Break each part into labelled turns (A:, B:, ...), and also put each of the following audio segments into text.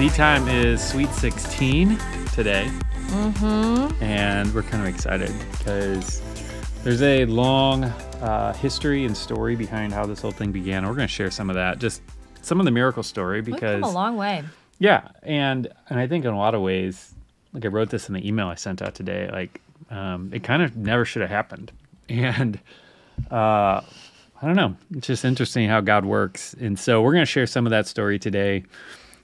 A: SeedTime is Sweet 16 today.
B: Mm-hmm.
A: And we're kind of excited because there's a long uh, history and story behind how this whole thing began. We're going to share some of that, just some of the miracle story
B: We've
A: because
B: come a long way.
A: yeah, and and I think in a lot of ways, like I wrote this in the email I sent out today, like um, it kind of never should have happened, and uh, I don't know, it's just interesting how God works, and so we're going to share some of that story today,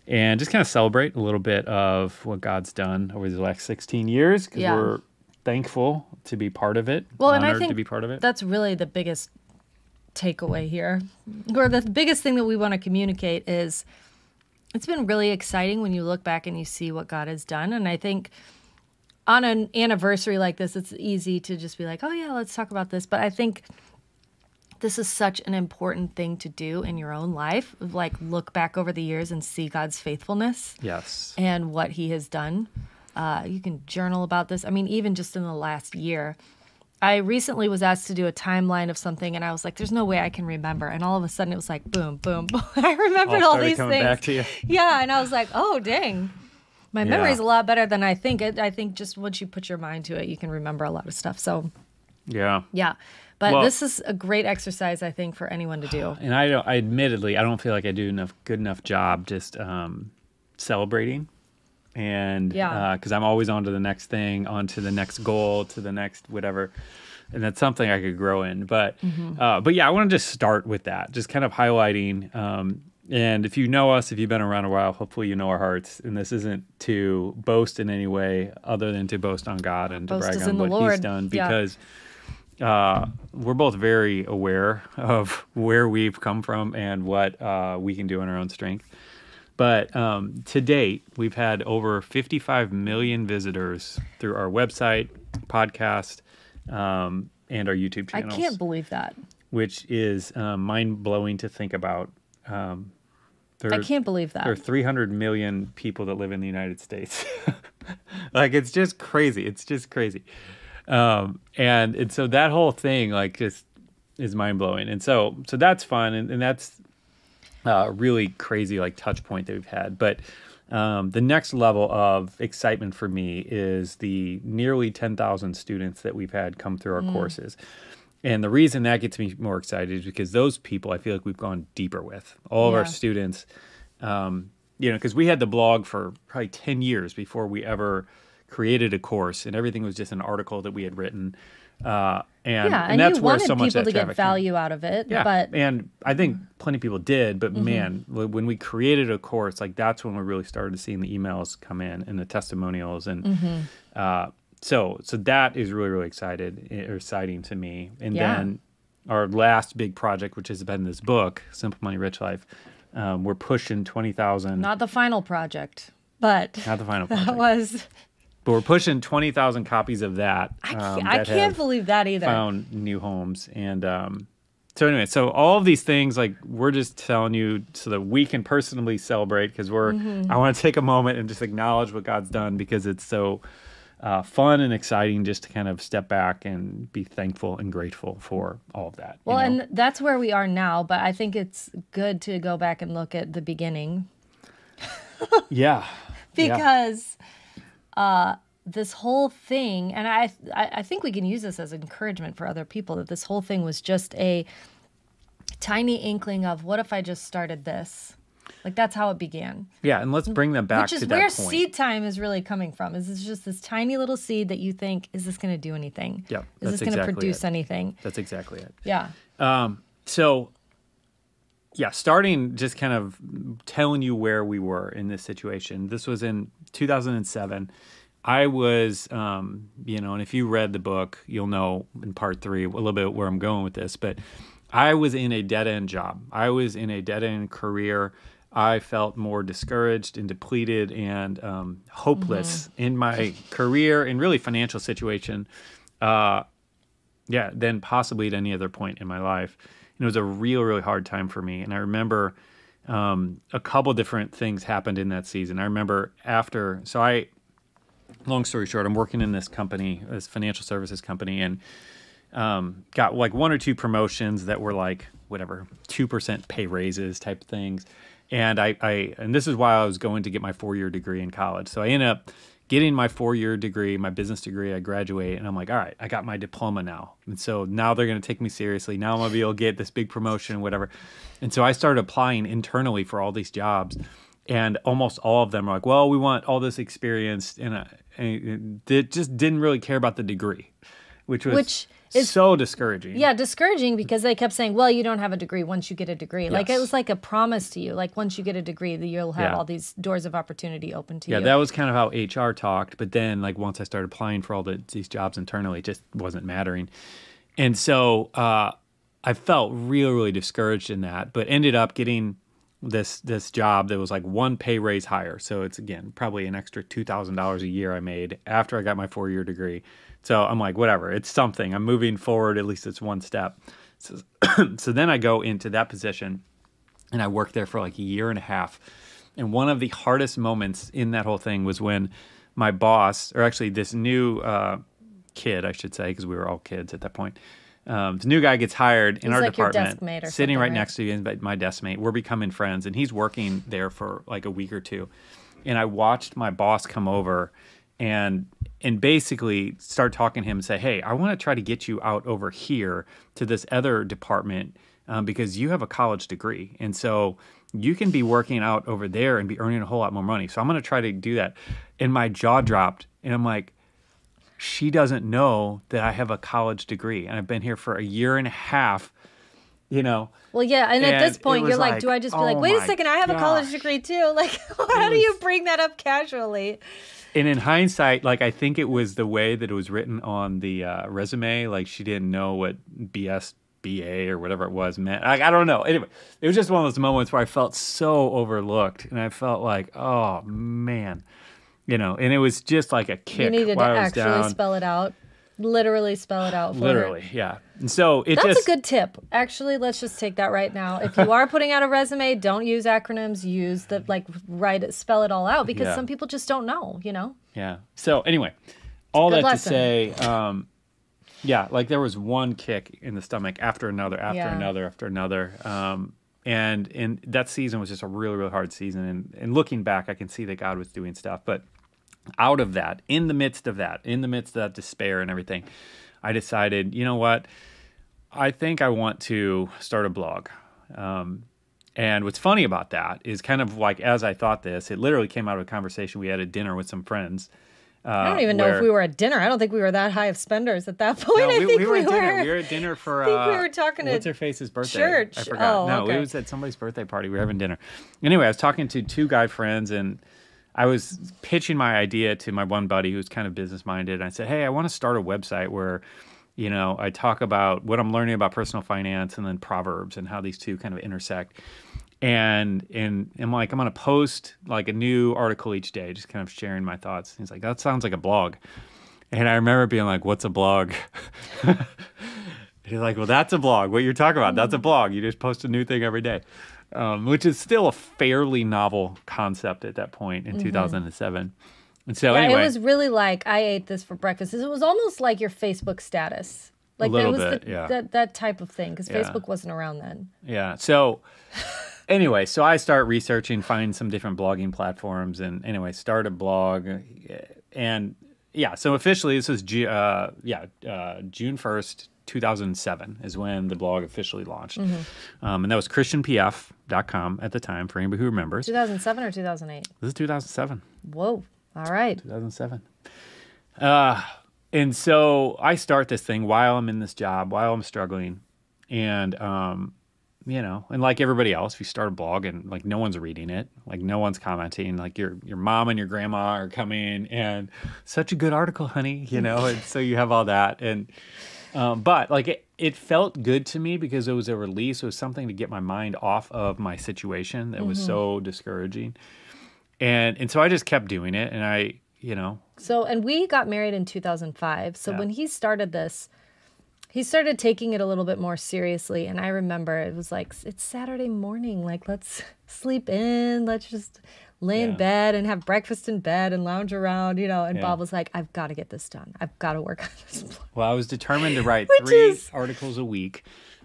A: and just kind of celebrate a little bit of what God's done over the last 16 years because
B: Yeah.
A: we're thankful to be part of it,
B: Well, and I
A: honored
B: think
A: to be part of it.
B: That's really the biggest takeaway here, or the biggest thing that we want to communicate is it's been really exciting when you look back and you see what God has done. And I think on an anniversary like this, it's easy to just be like, oh, yeah, let's talk about this. But I think this is such an important thing to do in your own life. Like, look back over the years and see God's faithfulness
A: yes,
B: and what he has done. Uh, you can journal about this. I mean, even just in the last year, I recently was asked to do a timeline of something, and I was like, "There's no way I can remember." And all of a sudden, it was like, boom, boom, boom. I remembered
A: All
B: all, these
A: coming
B: things.
A: back to you.
B: Yeah, and I was like, "Oh, dang." My
A: Yeah.
B: memory's a lot better than I think. It, I think just once you put your mind to it, you can remember a lot of stuff. So,
A: yeah.
B: yeah. But
A: Well-
B: this is a great exercise, I think, for anyone to do.
A: and I don't. I admittedly, I don't feel like I do enough good enough job just um, celebrating, and
B: Yeah.
A: because I'm always on to the next thing, on to the next goal, to the next whatever, and that's something I could grow in. But
B: Mm-hmm.
A: uh, but yeah, I want to just start with that, just kind of highlighting. Um, and if you know us, if you've been around a while, hopefully you know our hearts. And this isn't to boast in any way other than to boast on God and to
B: Boast
A: brag on what He's
B: Lord.
A: done
B: Yeah.
A: Uh, we're both very aware of where we've come from and what uh, we can do in our own strength. But um, to date, we've had over 55 million visitors through our website, podcast, um, and our YouTube
B: channel.
A: I
B: can't believe that.
A: which is um, mind blowing to think about. Um, there,
B: I can't believe that.
A: there are 300 million people that live in the United States. like it's just crazy. It's just crazy. Um, and and so that whole thing like just is mind blowing. And so so that's fun and, and that's a really crazy like touch point that we've had. But um, the next level of excitement for me is the nearly 10,000 students that we've had come through our
B: Mm.
A: courses. And the reason that gets me more excited is because those people I feel like we've gone deeper with. All of our students, um, you know, because we had the blog for probably 10 years before we ever created a course, and everything was just an article that we had written. Uh, and,
B: yeah,
A: and,
B: and,
A: that's where so much
B: people to get
A: traffic came.
B: value out of it.
A: Yeah,
B: But Mm-hmm.
A: and I think plenty of people did, but man, when we created a course, like that's when we really started seeing the emails come in and the testimonials, and
B: Mm-hmm.
A: uh, so so that is really really excited eh, or exciting to me. And
B: Yeah.
A: then our last big project, which has been this book, Simple Money Rich Life, um, we're pushing twenty thousand. Not,
B: not the final project. But not
A: the final Project.
B: that was
A: but we're pushing twenty thousand copies of that.
B: I can't,
A: um,
B: I can't believe that either.
A: found new homes and um so anyway so all of these things like we're just telling you so that we can personally celebrate because we're
B: Mm-hmm.
A: i want to take a moment and just acknowledge what god's done because it's so uh, fun and exciting just to kind of step back and be thankful and grateful for all of that you
B: Well,
A: know?
B: and that's where we are now, but I think it's good to go back and look at the beginning
A: yeah Yeah.
B: Uh, this whole thing, and I, I, I think we can use this as encouragement for other people that this whole thing was just a tiny inkling of what if I just started this? Like that's how it began,
A: yeah and let's bring them back
B: which is
A: to
B: where seed time is really coming from. Is it's just this tiny little seed that you think, is this going to do anything?
A: Yeah,
B: is this going to
A: exactly
B: produce
A: it.
B: anything?
A: that's exactly it
B: Yeah.
A: so yeah starting just kind of telling you where we were in this situation. This was in 2007 i was um, you know and if you read the book you'll know in part three a little bit where i'm going with this but i was in a dead-end job. I was in a dead-end career. I felt more discouraged and depleted and um, hopeless in my career and really financial situation uh, yeah, than possibly at any other point in my life. It was a real, really hard time for me. And I remember um, a couple different things happened in that season. I remember after, so I, long story short, I'm working in this company, this financial services company, and um, got like one or two promotions that were like whatever two percent pay raises type things. And I, I and this is why I was going to get my four year degree in college. So I ended up getting my four year degree, my business degree. I graduate, and I'm like, all right, I got my diploma now. And so now they're going to take me seriously. Now I'm going to be able to get this big promotion, whatever. And so I started applying internally for all these jobs, and almost all of them are like, well, we want all this experience, and, I, and it just didn't really care about the degree, which was
B: Which is-
A: so discouraging.
B: Yeah, discouraging because they kept saying, "Well, you don't have a degree once you get a degree." Like it was like a promise to you. Like once you get a degree, that you'll have
A: Yeah.
B: all these doors of opportunity open to
A: Yeah,
B: you.
A: Yeah, that was kind of how HR talked. But then, like, once I started applying for all the, these jobs internally, it just wasn't mattering. And so uh, I felt really, really discouraged in that, but ended up getting this this job that was like one pay raise higher. So it's again probably an extra two thousand dollars a year I made after I got my four year degree. So I'm like, whatever, it's something. I'm moving forward. At least it's one step. So, so then I go into that position and I worked there for like a year and a half. And one of the hardest moments in that whole thing was when my boss, or actually this new uh, kid, I should say, because we were all kids at that point. Um, the new guy gets hired in
B: He's
A: our
B: like
A: department, sitting right,
B: right?
A: next to me, and my desk mate. We're becoming friends, and he's working there for like a week or two. And I watched my boss come over and and basically start talking to him and say, "Hey, I want to try to get you out over here to this other department um, because you have a college degree, and so you can be working out over there and be earning a whole lot more money. So I'm going to try to do that." And my jaw dropped, and I'm like, "She doesn't know that I have a college degree, and I've been here for a year and a half." You know,
B: well, yeah, and, at this point, you're like,
A: like,
B: "Do I just be
A: oh
B: like, wait a second, I have a college degree too?" Like, how do you bring that up casually?
A: and in hindsight, like I think it was the way that it was written on the uh, resume. Like she didn't know what BS, BA, or whatever it was meant. Like, I don't know. Anyway, it was just one of those moments where I felt so overlooked, and I felt like, oh man, you know. And it was just like a kick.
B: You needed to actually
A: down.
B: spell it out, literally spell it out. For her.
A: Literally, yeah. And so it
B: That's
A: just
B: a good tip. Actually, let's just take that right now. If you are putting out a resume, don't use acronyms. Use the like write it, spell it all out because
A: Yeah.
B: some people just don't know. You know.
A: Yeah. So anyway, all that
B: lesson.
A: to say, um, yeah, like there was one kick in the stomach after another, after
B: Yeah.
A: another, after another. Um, and and that season was just a really, really hard season. And and looking back, I can see that God was doing stuff. But out of that, in the midst of that, in the midst of that despair and everything, I decided, you know what? I think I want to start a blog. Um, and what's funny about that is kind of like as I thought this, it literally came out of a conversation we had at dinner with some friends. Uh,
B: I don't even know if we were at dinner. I don't think we were that high of spenders at that point.
A: No,
B: I
A: we,
B: think
A: we were at dinner. We were at dinner for.
B: I think
A: uh,
B: we were talking
A: What's
B: at
A: her face's birthday?
B: church.
A: I forgot.
B: Oh,
A: no,
B: okay.
A: it was at somebody's birthday party. We were having dinner. Anyway, I was talking to two guy friends and. I was pitching my idea to my one buddy who's kind of business minded. And I said, "Hey, I want to start a website where, you know, I talk about what I'm learning about personal finance and then proverbs and how these two kind of intersect." And and I'm like, I'm gonna post like a new article each day, just kind of sharing my thoughts. He's like, "That sounds like a blog." And I remember being like, "What's a blog?" He's like, "Well, that's a blog. What you're talking about, that's a blog. You just post a new thing every day." Um, which is still a fairly novel concept at that point in 2007. And so
B: Mm-hmm. Yeah,
A: anyway,
B: it was really like I ate this for breakfast. It was almost like your Facebook status. Like it was
A: bit,
B: the,
A: yeah.
B: that that type of thing because
A: Yeah.
B: Facebook wasn't around then.
A: Yeah. So anyway, so I start researching, find some different blogging platforms, and anyway, start a blog, and yeah. So officially, this was uh, yeah uh, June first, two thousand seven, is when the blog officially launched, um, and that was ChristianPF.com at the time for anybody who remembers.
B: 2007 or 2008.
A: This is two thousand seven.
B: Whoa. All right.
A: 2007. Uh, and so I start this thing while I'm in this job, while I'm struggling. And, um, you know, and like everybody else, if you start a blog and like no one's reading it, like no one's commenting, like your your mom and your grandma are coming and such a good article, honey, you know, and so you have all that. And um, but like it, it felt good to me because it was a release. It was something to get my mind off of my situation that was so discouraging. And and so I just kept doing it and I, you know,
B: So, and we got married in 2005. So
A: Yeah.
B: when he started this, he started taking it a little bit more seriously. And I remember it was like, it's Saturday morning. Like, let's sleep in. Let's just lay in bed and have breakfast in bed and lounge around, you know. And
A: Yeah.
B: Bob was like, I've got to get this done. I've got to work on this.
A: Well, I was determined to write three
B: is-
A: articles a week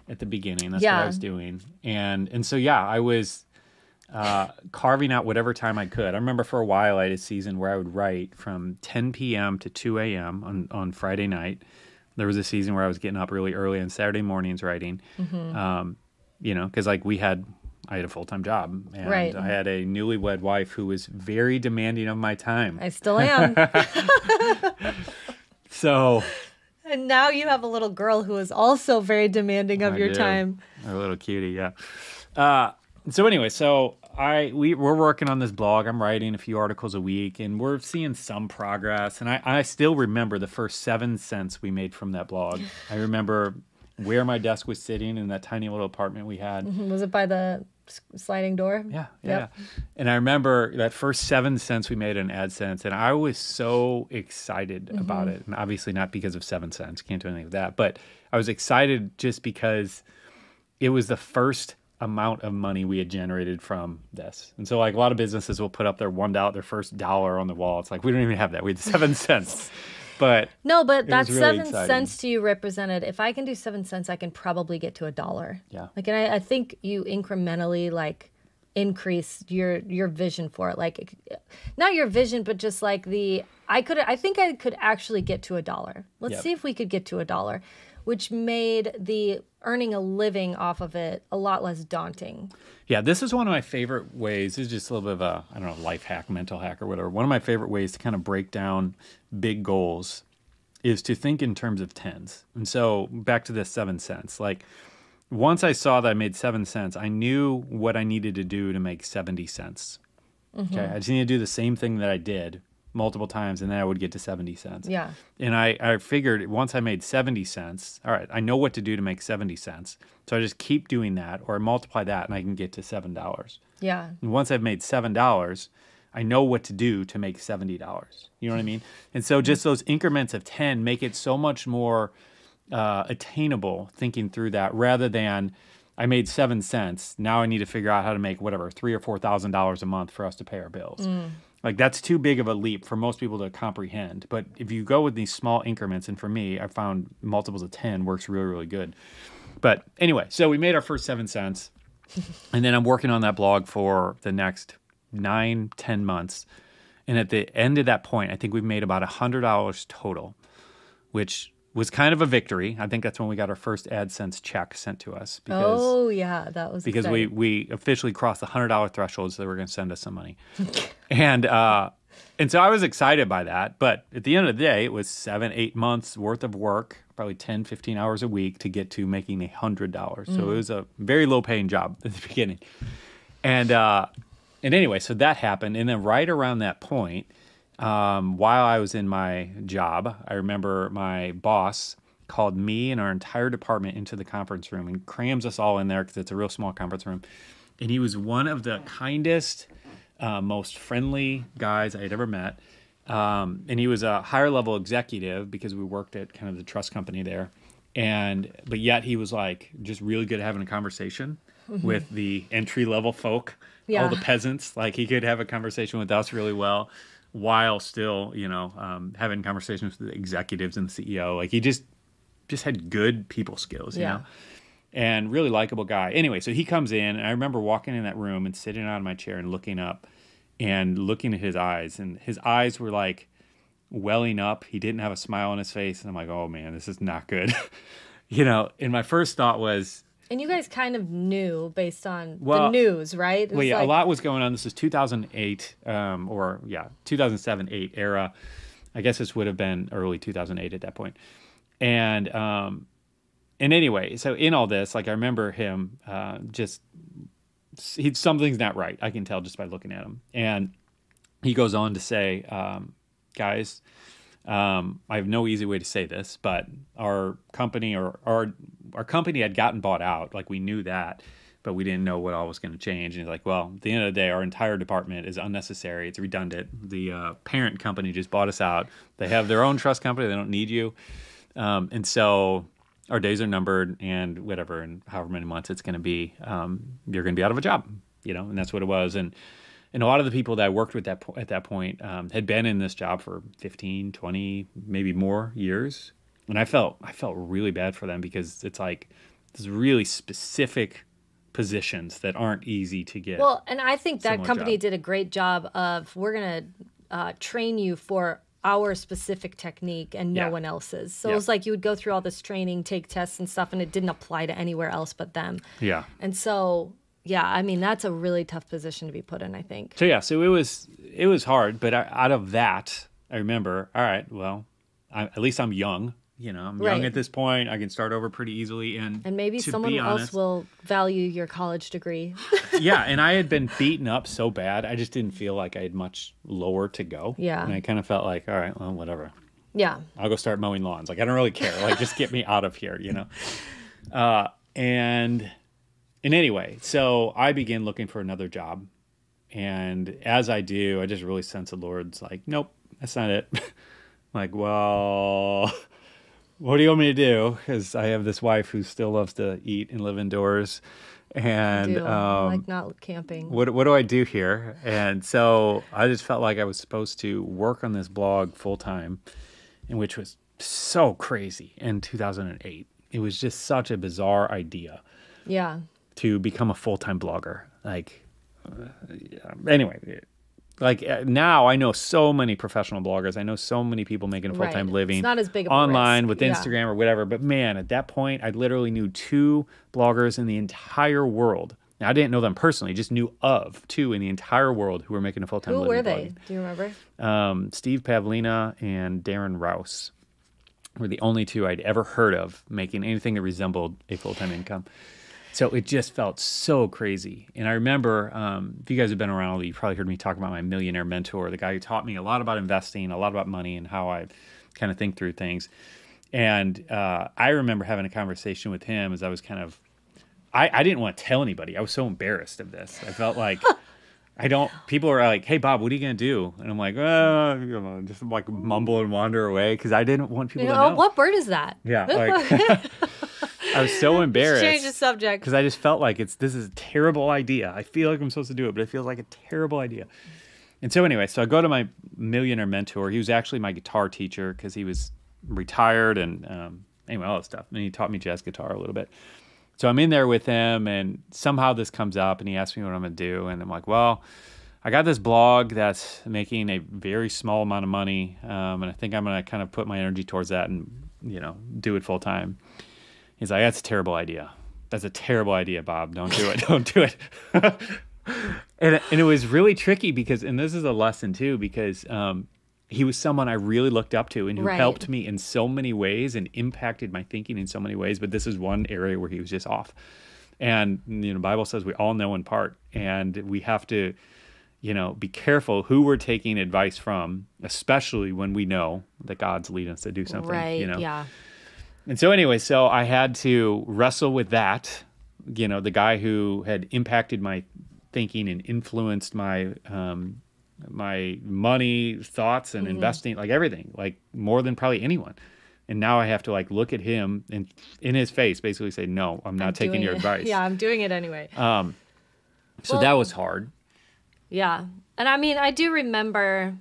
A: at the beginning. That's what I was doing, and and so yeah, I was. uh, carving out whatever time I could. I remember for a while I had a season where I would write from 10 p.m. to 2 a.m. on, on Friday night. There was a season where I was getting up really early on Saturday mornings writing.
B: Mm-hmm.
A: Um, you know, because like we had, I had a full time job and
B: Right.
A: I had a newlywed wife who was very demanding of my time.
B: I still am.
A: So
B: and now you have a little girl who is also very demanding of
A: I
B: your
A: do.
B: time.
A: A little cutie, yeah. Uh, so anyway, so I we we're working on this blog. I'm writing a few articles a week, and we're seeing some progress. And I I still remember the first seven cents we made from that blog. I remember where my desk was sitting in that tiny little apartment we had.
B: Was it by the sliding door?
A: Yeah, yeah.
B: Yep.
A: And I remember that first seven cents we made in AdSense, and I was so excited about
B: Mm-hmm.
A: it. And obviously not because of seven cents, can't do anything with that, but I was excited just because it was the first amount of money we had generated from this. And so, like a lot of businesses will put up their one dollar, their first dollar on the wall. It's like we don't even have that. We had seven cents, but
B: No, but that
A: really
B: seven
A: exciting.
B: cents to you represented. If I can do seven cents, I can probably get to a dollar.
A: Yeah.
B: Like, and I, I think you incrementally like increase your your vision for it. Like, not your vision, but just like the I could. I think I could actually get to a dollar. Let's
A: Yep.
B: see if we could get to a dollar, which made the earning a living off of it a lot less daunting.
A: Yeah, this is one of my favorite ways. This is just a little bit of a, I don't know, life hack, mental hack, or whatever. One of my favorite ways to kind of break down big goals is to think in terms of tens. And so back to this seven cents. Like once I saw that I made seven cents, I knew what I needed to do to make 70 cents. Okay. Mm-hmm. I just need to do the same thing that I did multiple times and then I would get to 70 cents.
B: Yeah.
A: And I, I figured once I made 70 cents, all right, I know what to do to make 70 cents. So I just keep doing that or I multiply that and I can get to $7.
B: Yeah.
A: And once I've made $7, I know what to do to make $70. You know what I mean? And so just those increments of 10 make it so much more uh, attainable thinking through that rather than I made seven cents. Now I need to figure out how to make whatever three or four thousand dollars a month for us to pay our bills. Like that's too big of a leap for most people to comprehend. But if you go with these small increments, and for me, I found multiples of ten works really, really good. But anyway, so we made our first seven cents, and then I'm working on that blog for the next nine, ten months. And at the end of that point, I think we've made about a hundred dollars total, which was kind of a victory. I think that's when we got our first AdSense check sent to us because
B: oh yeah, that was
A: because we
B: exciting.
A: we officially crossed the hundred dollar threshold, so they were going to send us some money, and uh, and so I was excited by that. But at the end of the day, it was seven eight months worth of work, probably 10, 15 hours a week to get to making a hundred dollars. So it was a very low paying job at the beginning, and uh, and anyway, so that happened, and then right around that point. Um, while I was in my job, I remember my boss called me and our entire department into the conference room and crams us all in there because it's a real small conference room. And he was one of the kindest, uh, most friendly guys I had ever met. Um, and he was a higher level executive because we worked at kind of the trust company there. And, but yet he was like just really good at having a conversation with the entry level folk,
B: Yeah.
A: all the peasants. Like he could have a conversation with us really well while still, you know, um, having conversations with the executives and the CEO. Like he just, just had good people skills, you
B: Yeah.
A: know? and really likable guy. Anyway, so he comes in, and I remember walking in that room and sitting on my chair and looking up and looking at his eyes, and his eyes were like welling up. He didn't have a smile on his face, and I'm like, oh man, this is not good. you know, and my first thought was,
B: And you guys kind of knew based on the news, right?
A: Well, yeah,
B: like-
A: a lot was going on. This is 2008, um, or yeah, 2007, 8 era. I guess this would have been early 2008 at that point. And um, and anyway, so in all this, like I remember him uh, just he something's not right. I can tell just by looking at him. And he goes on to say, um, guys, um, I have no easy way to say this, but our company or our our company had gotten bought out. Like we knew that, but we didn't know what all was going to change. And he's like, well, at the end of the day, our entire department is unnecessary. It's redundant. The uh, parent company just bought us out. They have their own trust company. They don't need you. Um, and so our days are numbered and whatever, and however many months it's going to be, um, you're going to be out of a job, you know, and that's what it was. And, and a lot of the people that I worked with that po- at that point um, had been in this job for 15, 20, maybe more years. And I felt, I felt really bad for them because it's like this really specific positions that aren't easy to get.
B: Well, and I think that company
A: job.
B: did a great job of we're going to uh, train you for our specific technique and no
A: Yeah.
B: one else's. So
A: Yeah.
B: it was like you would go through all this training, take tests and stuff, and it didn't apply to anywhere else but them.
A: yeah.
B: And so, yeah, I mean, that's a really tough position to be put in, I think.
A: So yeah, so it was it was hard, but out of that, I remember. All right, well, I, at least I'm young. You know, I'm young at this point. I can start over pretty easily, and
B: And maybe someone
A: be
B: else
A: honest-
B: will value your college degree.
A: yeah, and I had been beaten up so bad, I just didn't feel like I had much lower to go.
B: Yeah.
A: and I kind of felt like, all right, well, whatever.
B: yeah.
A: I'll go start mowing lawns. Like I don't really care. Like just get me out of here, you know. Uh, and and anyway, so I begin looking for another job, and as I do, I just really sense the Lord's like, nope, that's not it. like, well, what do you want me to do? Because I have this wife who still loves to eat and live indoors, and um,
B: like not camping.
A: what what do I do here? And so I just felt like I was supposed to work on this blog full time, and which was so crazy in 2008. It was just such a bizarre idea
B: yeah.
A: to become a full time blogger. Like, uh, yeah. anyway, like uh, now I know so many professional bloggers. I know so many people making a full time
B: Right.
A: living
B: It's not as big
A: online
B: risk.
A: with
B: Yeah.
A: Instagram or whatever. But man, at that point, I literally knew two bloggers in the entire world. Now, I didn't know them personally, just knew of two in the entire world who were making a full time
B: Who
A: living.
B: were they?
A: blogging
B: Do you remember?
A: um, Steve Pavlina and Darren Rowse were the only two I'd ever heard of making anything that resembled a full time income. So it just felt so crazy. And I remember, um, if you guys have been around, you probably heard me talk about my millionaire mentor, the guy who taught me a lot about investing, a lot about money, and how I kind of think through things. And uh, I remember having a conversation with him as I was kind of, I, I didn't want to tell anybody. I was so embarrassed of this. I felt like I don't. People are like, "Hey, Bob, what are you gonna do?" And I'm like, "Uh, you know, just like mumble and wander away because I didn't want people
B: You
A: to
B: know,
A: know."
B: oh, what bird is that?
A: Yeah, like I was so embarrassed
B: Change the subject.
A: because I just felt like it's this is a terrible idea. I feel like I'm supposed to do it, but it feels like a terrible idea. And so anyway, so I go to my millionaire mentor. He was actually my guitar teacher because he was retired and um, anyway all that stuff. And he taught me jazz guitar a little bit. So I'm in there with him, and somehow this comes up, and he asks me what I'm gonna do, and I'm like, well. I got this blog that's making a very small amount of money, um, and I think I'm gonna kind of put my energy towards that and you know do it full time. He's like, that's a terrible idea. That's a terrible idea, Bob. Don't do it. Don't do it. and, and it was really tricky because, and this is a lesson too, because um, he was someone I really looked up to and who
B: Right.
A: helped me in so many ways and impacted my thinking in so many ways. But this is one area where he was just off. And, you know, Bible says we all know in part, and we have to, you know, be careful who we're taking advice from, especially when we know that God's leading us to do something.
B: right.
A: You know?
B: Yeah.
A: And so anyway, so I had to wrestle with that. You know, the guy who had impacted my thinking and influenced my um, my money thoughts and investing, like everything, like more than probably anyone. And now I have to like look at him and in his face, basically say, "No, I'm not
B: I'm
A: taking your
B: it.
A: advice."
B: Yeah, I'm doing it anyway.
A: So
B: Well-
A: that was hard.
B: Yeah. And I mean, I do remember.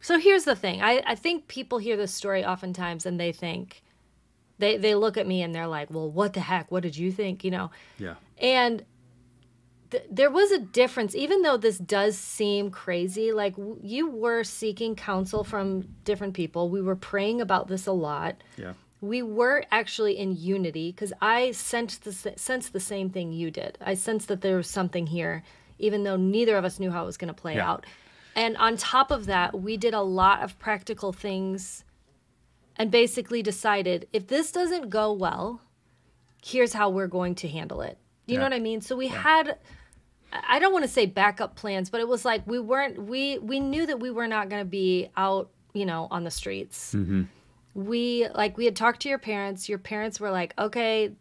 B: So here's the thing I, I think people hear this story oftentimes and they think, they, they look at me and they're like, well, what the heck? What did you think? You know?
A: Yeah.
B: And th- there was a difference, even though this does seem crazy. Like w- you were seeking counsel from different people. We were praying about this a lot.
A: Yeah.
B: We were actually in unity because I sensed the, sensed the same thing you did. I sensed that there was something here, even though neither of us knew how it was going to play
A: Yeah.
B: out. And on top of that, we did a lot of practical things and basically decided if this doesn't go well, here's how we're going to handle it. You know what I mean? So we had I don't want to say backup plans, but it was like we weren't we we knew that we were not going to be out, you know, on the streets. Mm-hmm. We like we had talked to your parents. Your parents were like, "Okay,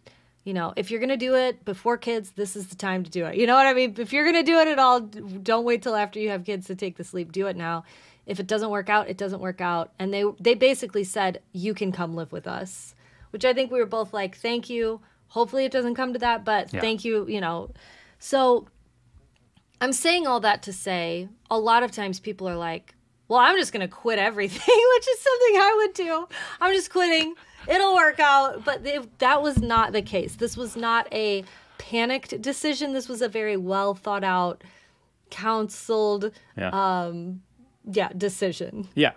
B: you know, if you're going to do it before kids, this is the time to do it." You know what I mean? If you're going to do it at all, don't wait till after you have kids to take the sleep. Do it now. If it doesn't work out, it doesn't work out. And they they basically said, "You can come live with us." Which I think we were both like, "Thank you." Hopefully it doesn't come to that, but
A: Yeah.
B: thank you, you know. So I'm saying all that to say a lot of times people are like, well, I'm just going to quit everything, which is something I would do. I'm just quitting. It'll work out. But if that was not the case. This was not a, panicked decision. This was a very well thought out, counseled,
A: Yeah.
B: um, yeah, decision.
A: Yeah,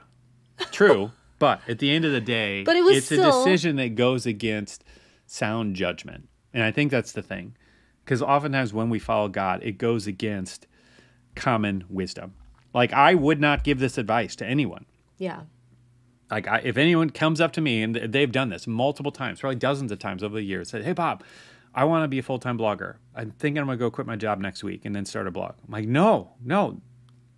A: true. but at the end of the day,
B: But it was
A: it's a decision that goes against sound judgment, and I think that's the thing, because oftentimes when we follow God, it goes against common wisdom. Like I would not give this advice to anyone.
B: Yeah.
A: Like I, if anyone comes up to me and they've done this multiple times, probably dozens of times over the years, said, "Hey Bob, I want to be a full time blogger. I'm thinking I'm gonna go quit my job next week and then start a blog." I'm like, "No, no,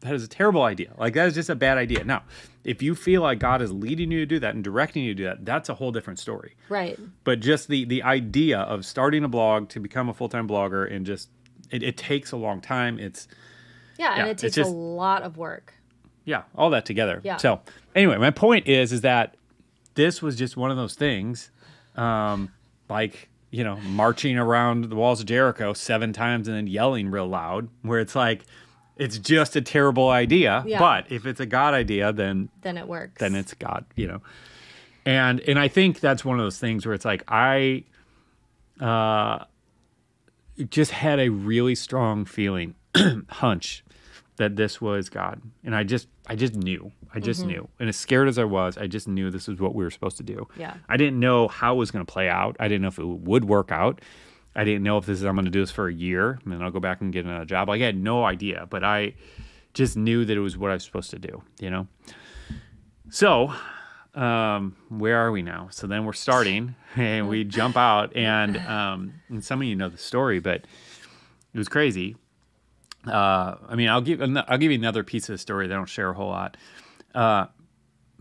A: that is a terrible idea. Like that is just a bad idea." Now, if you feel like God is leading you to do that and directing you to do that, that's a whole different story.
B: Right.
A: But just the the idea of starting a blog to become a full time blogger and just it, it takes a long time. It's
B: Yeah, and it takes
A: just-
B: a lot of work.
A: yeah, all that together.
B: Yeah.
A: So anyway, my point is, is that this was just one of those things, um, like you know, marching around the walls of Jericho seven times and then yelling real loud, where it's like, it's just a terrible idea.
B: Yeah.
A: But if it's a God idea, then
B: Then it works.
A: then it's God, you know. And and I think that's one of those things where it's like I uh just had a really strong feeling hunch that this was God. And I just I just knew. I just
B: Mm-hmm.
A: knew. And as scared as I was, I just knew this was what we were supposed to do.
B: Yeah.
A: I didn't know how it was going to play out. I didn't know if it would work out. I didn't know if this is I'm going to do this for a year and then I'll go back and get another job. Like I had no idea, but I just knew that it was what I was supposed to do, you know. So, um, where are we now? So then we're starting, and we jump out, and um, and some of you know the story, but it was crazy. Uh, I mean, I'll give I'll give you another piece of the story that I don't share a whole lot. Uh,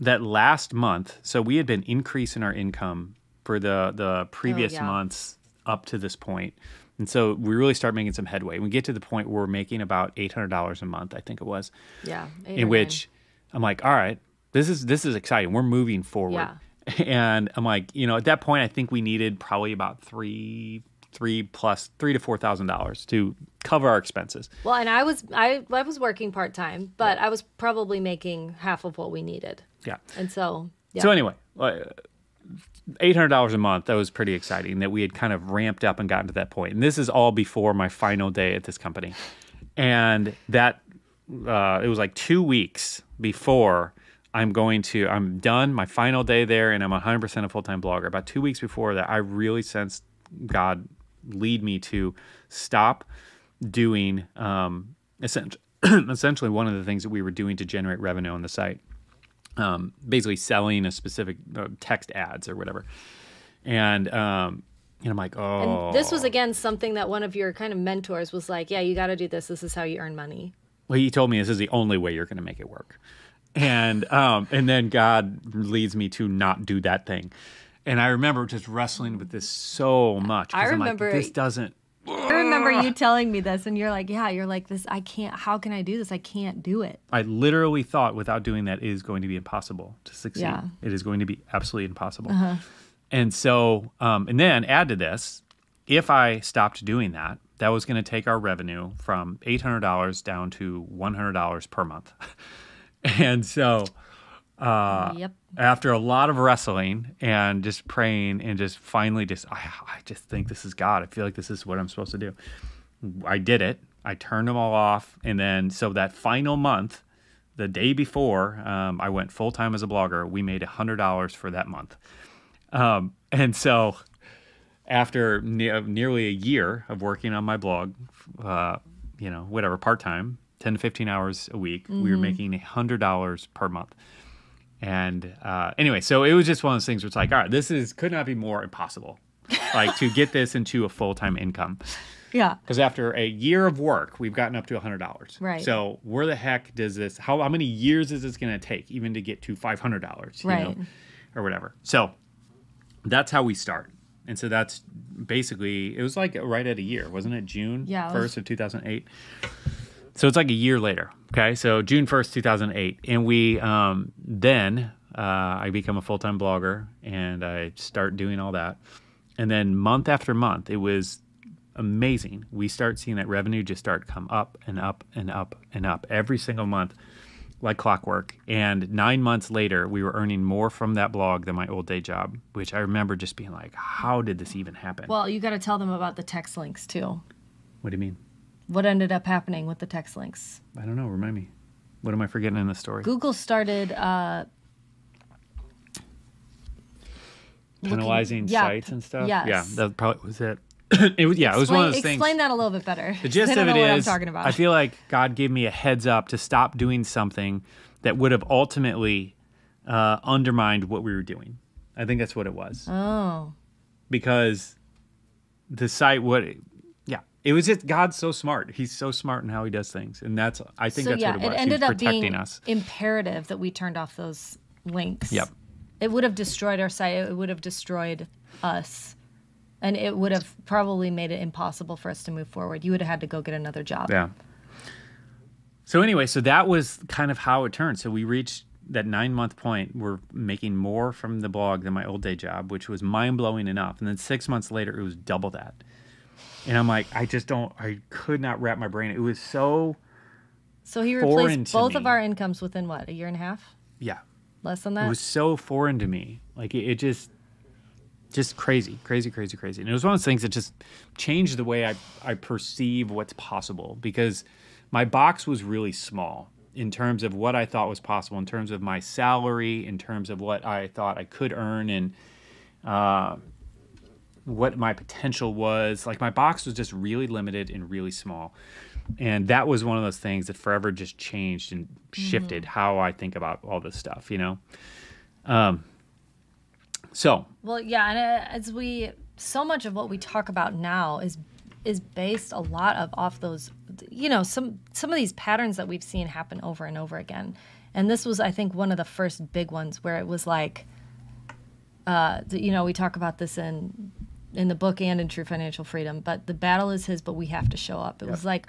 A: that last month, so we had been increasing our income for the the previous
B: yeah.
A: months up to this point, and so we really start making some headway. We get to the point where we're making about eight hundred dollars a month, I think it was
B: yeah.
A: in which I'm like, all right, this is this is exciting. We're moving forward.
B: Yeah.
A: And I'm like, you know, at that point, I think we needed probably about three, three plus three to four thousand dollars to cover our expenses.
B: Well, and I was I I was working part time, but I was probably making half of what we needed,
A: Yeah.
B: and so yeah.
A: So anyway, uh, uh, eight hundred dollars a month. That was pretty exciting. That we had kind of ramped up and gotten to that point. And this is all before my final day at this company, and that uh, it was like two weeks before I'm going to. I'm done my final day there, and I'm 100 percent a full time blogger. About two weeks before that, I really sensed God lead me to stop doing um, essentially one of the things that we were doing to generate revenue on the site um, basically selling a specific uh, text ads or whatever. And um, and I'm like, oh,
B: And this was again something that one of your kind of mentors was like, "Yeah, you got to do this. This is how you earn money."
A: well, he told me this is the only way you're going to make it work. And um, and then God leads me to not do that thing. And I remember just wrestling with this so much.
B: I
A: I'm like,
B: remember-
A: this doesn't.
C: I remember you telling me this, and you're like, "Yeah, you're like this. I can't. How can I do this? I can't do it."
A: I literally thought without doing that it is going to be impossible to succeed.
C: Yeah.
A: It is going to be absolutely impossible. And so, um, and then add to this, if I stopped doing that, that was going to take our revenue from $800 down to $100 per month. and so, Uh,
B: yep.
A: after a lot of wrestling and just praying and just finally just I, I just think this is god. I feel like this is what i'm supposed to do. I did it. I turned them all off. And then so that final month the day before um, i went full-time as a blogger. We made $100 for that month. Um, and so after ne- nearly a year of working on my blog uh, you know whatever part-time 10 to 15 hours a week we were making $100 per month and uh, anyway, so it was just one of those things where it's like, all right, this is could not be more impossible, like to get this into a full time income.
C: Yeah.
A: Because after a year of work, we've gotten up to hundred dollars.
C: Right.
A: So where the heck does this? How how many years is this going to take even to get to five hundred dollars?
C: Right.
A: Know, or whatever. So that's how we start. And so that's basically it was like right at a year, wasn't it? June
C: Yeah, it was-
A: first of two thousand eight. So it's like a year later. Okay, so June first, two thousand eight, and we um, then uh, I become a full time blogger and I start doing all that, and then month after month, it was amazing. We start seeing that revenue just start come up and up and up and up every single month. like clockwork. And nine months later, we were earning more from that blog than my old day job, which I remember just being like, how did this even happen?
B: Well, you got to tell them about the text links too.
A: what do you mean?
B: What ended up happening with the text links?
A: I don't know. Remind me. What am I forgetting in the story?
B: Google started uh, looking-
A: Penalizing
B: yeah,
A: sites and stuff.
B: yes.
A: Yeah, that probably was it. it was, yeah, it was
B: explain,
A: one of those things.
B: explain that a little bit better.
A: The gist
B: I
A: of it
B: know what I'm talking about.
A: I feel like God gave me a heads up to stop doing something that would have ultimately uh, undermined what we were doing. I think that's what it was.
B: oh,
A: Because the site would, yeah, it was just God's so smart. He's so smart in how he does things, and that's I think
B: so
A: that's
B: yeah,
A: what it was.
B: it ended
A: was
B: up being
A: us.
B: imperative that we turned off those links.
A: Yep.
B: It would have destroyed our site. It would have destroyed us. And it would have probably made it impossible for us to move forward. You would have had to go get another job.
A: Yeah. So anyway, so that was kind of how it turned. So we reached that nine month point. We're making more from the blog than my old day job, which was mind blowing enough. And then six months later, it was double that. And I'm like, I just don't, I could not wrap my brain. It was so,
B: So he replaced both of our incomes within what, a year and a half?
A: yeah,
B: Less than that.
A: it was so foreign to me. Like it, it just, just crazy, crazy, crazy, crazy. And it was one of those things that just changed the way I, I perceive what's possible because my box was really small in terms of what I thought was possible, in terms of my salary, in terms of what I thought I could earn, and uh, what my potential was. Like my box was just really limited and really small. And that was one of those things that forever just changed and shifted how I think about all this stuff, you know? Um, so
B: Well, yeah, and uh, as we so much of what we talk about now is is based a lot of off those you know some some of these patterns that we've seen happen over and over again. And this was I think one of the first big ones where it was like uh you know, we talk about this in in the book and in True Financial Freedom, but the battle is his, but we have to show up. It was like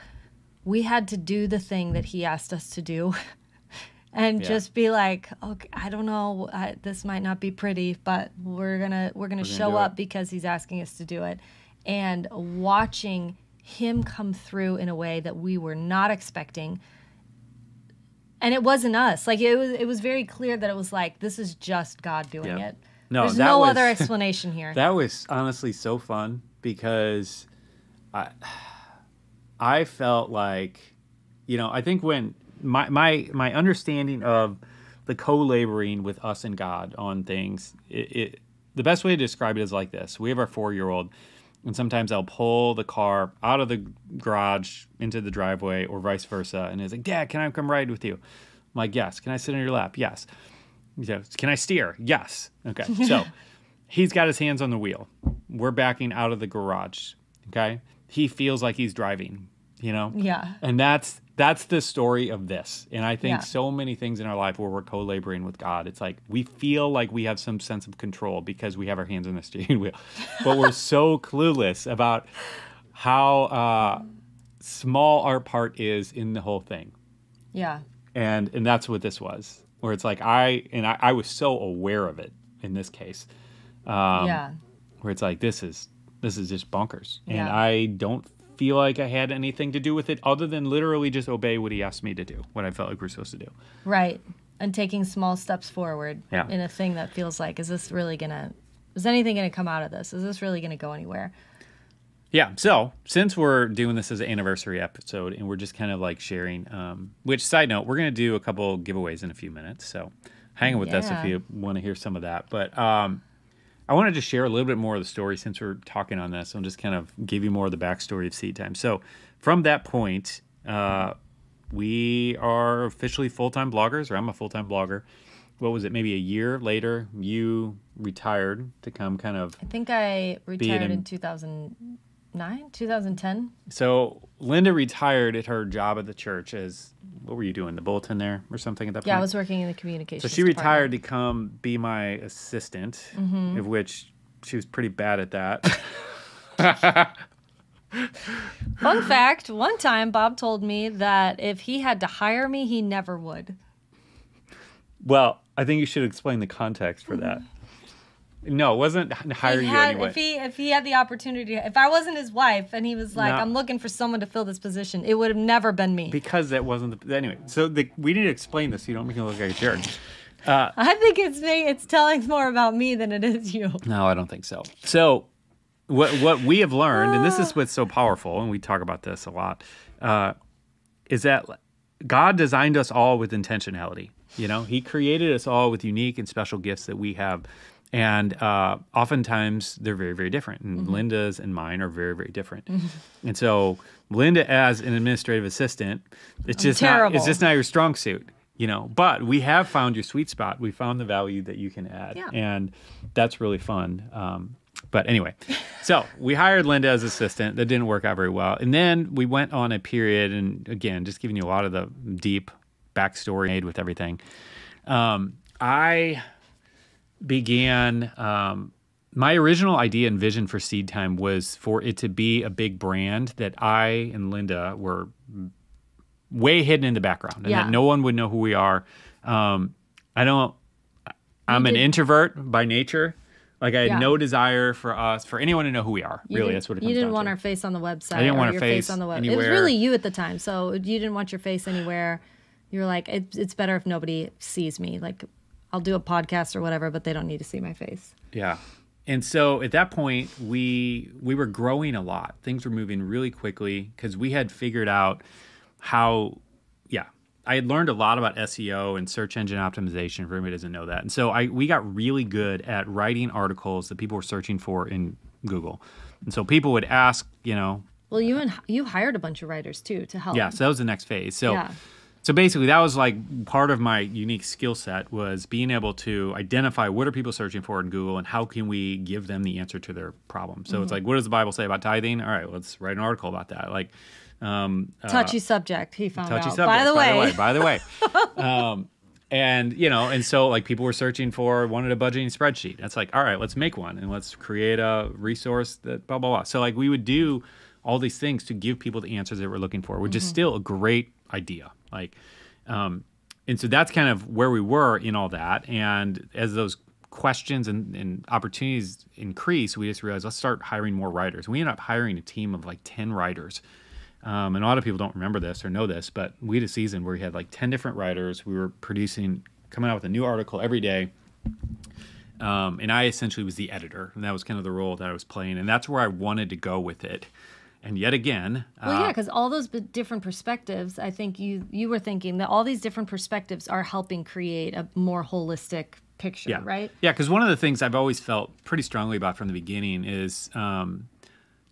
B: we had to do the thing that he asked us to do. and
A: Yeah.
B: just be like, okay, I don't know, I, this might not be pretty, but we're gonna we're gonna
A: gonna
B: show up
A: it.
B: because he's asking us to do it, and watching him come through in a way that we were not expecting. And it wasn't us. Like it was, it was very clear that it was like this is just God doing
A: Yeah.
B: it.
A: No,
B: There's no
A: was-
B: other explanation here.
A: That was honestly so fun because I I felt like you know, I think when my my my understanding of the co-laboring with us and God on things, it, it the best way to describe it is like this. We have our 4-year-old and sometimes I'll pull the car out of the garage into the driveway or vice versa and it's like, "Dad, can I come ride with you?" I'm like, "Yes." "Can I sit on your lap?" "Yes." He goes, Can I steer? Yes. Okay. So he's got his hands on the wheel. We're backing out of the garage. Okay. He feels like he's driving, you know?
B: Yeah.
A: And that's that's the story of this. And I think
B: Yeah.
A: so many things in our life where we're co-laboring with God, it's like we feel like we have some sense of control because we have our hands on the steering wheel. But we're so clueless about how uh, small our part is in the whole thing
B: yeah.
A: and and that's what this was where it's like i and i, I was so aware of it in this case um,
B: yeah.
A: where it's like this is this is just bonkers and
B: Yeah.
A: i don't feel like i had anything to do with it other than literally just obey what he asked me to do what i felt like we are supposed to do
B: Right. And taking small steps forward
A: Yeah.
B: in a thing that feels like, is this really gonna is anything gonna come out of this? Is this really gonna go anywhere?
A: Yeah so since we're doing this as an anniversary episode and we're just kind of like sharing um, which side note we're going to do a couple giveaways in a few minutes so hang with us if you want to hear some of that. But um, i wanted to share a little bit more of the story since we're talking on this and just kind of give you more of the backstory of SeedTime. So from that point uh, we are officially full-time bloggers or i'm a full-time blogger. What was it maybe a year later you retired to come kind of
B: I think I retired
A: in-
B: in 2009, 2010.
A: So Linda retired at her job at the church as what were you doing? The bulletin there or something at that
B: Yeah, I was working in the communications.
A: so she
B: department. Mm-hmm.
A: retired to come be my assistant, of which she was pretty bad at that.
B: Fun fact: One time, Bob told me that if he had to hire me, he never would.
A: well, I think you should explain the context for that. No, it wasn't hire
B: He
A: you
B: had-
A: anyway.
B: If he if he had the opportunity, if I wasn't his wife and he was like,
A: No.
B: "I'm looking for someone to fill this position," it would have never been me.
A: because that wasn't the anyway. So the, we need to explain this. So you don't make me look like a jerk.
B: I think it's me. It's telling more about me than it is you.
A: No, I don't think so. So, what what we have learned, and this is what's so powerful, and we talk about this a lot, uh, is that God designed us all with intentionality. You know, He created us all with unique and special gifts that we have, and uh, oftentimes they're very very different. And Linda's and mine are very very different. And so, Linda as an administrative assistant, it's just not it's just not your strong suit. You know, but we have found your sweet spot. We found the value that you can add,
B: Yeah.
A: and that's really fun. Um, but anyway, so we hired Linda as assistant. That didn't work out very well. And then we went on a period, and again, just giving you a lot of the deep backstory made with everything. Um, I began. Um, my original idea and vision for SeedTime was for it to be a big brand that I and Linda were way hidden in the background, and
B: Yeah.
A: that no one would know who we are. Um, I don't. I'm an introvert by nature. Like I had
B: Yeah.
A: no desire for us, for anyone to know who we are.
B: You
A: really, that's what it
B: You didn't want
A: to.
B: our face on the website.
A: I didn't want our
B: your
A: face
B: on the web. It was really you at the time, so you didn't want your face anywhere. You were like, it, it's better if nobody sees me. Like, I'll do a podcast or whatever, but they don't need to see my face.
A: Yeah. And so at that point, we we were growing a lot. Things were moving really quickly because we had figured out how, yeah, I had learned a lot about SEO and search engine optimization. Anybody doesn't know that, and so I we got really good at writing articles that people were searching for in Google. And so people would ask, you know,
B: Well, you and you hired a bunch of writers too to help.
A: yeah, so that was the next phase. So
B: Yeah.
A: So basically that was like part of my unique skill set was being able to identify what are people searching for in Google and how can we give them the answer to their problem. So it's
B: Mm-hmm.
A: like what does the Bible say about tithing? All right, let's write an article about that. Like um uh,
B: Touchy subject. He found
A: touchy
B: out.
A: subject.
B: By the way,
A: by the way. um, and you know, and so like people were searching for wanted a budgeting spreadsheet. That's like, all right, let's make one and let's create a resource that blah blah blah. So like we would do all these things to give people the answers that we're looking for, which is
B: Mm-hmm.
A: still a great idea. Like, um, and so that's kind of where we were in all that. And as those questions and, and opportunities increase, we just realized let's start hiring more writers. We ended up hiring a team of like ten writers. Um, and a lot of people don't remember this or know this, but we had a season where we had like 10 different writers. We were producing, coming out with a new article every day. Um, and I essentially was the editor, and that was kind of the role that I was playing. And that's where I wanted to go with it. And yet again,
B: well, yeah,
A: uh,
B: because all those b- different perspectives, I think you you were thinking that all these different perspectives are helping create a more holistic picture,
A: yeah,
B: right?
A: Yeah, because one of the things I've always felt pretty strongly about from the beginning is um,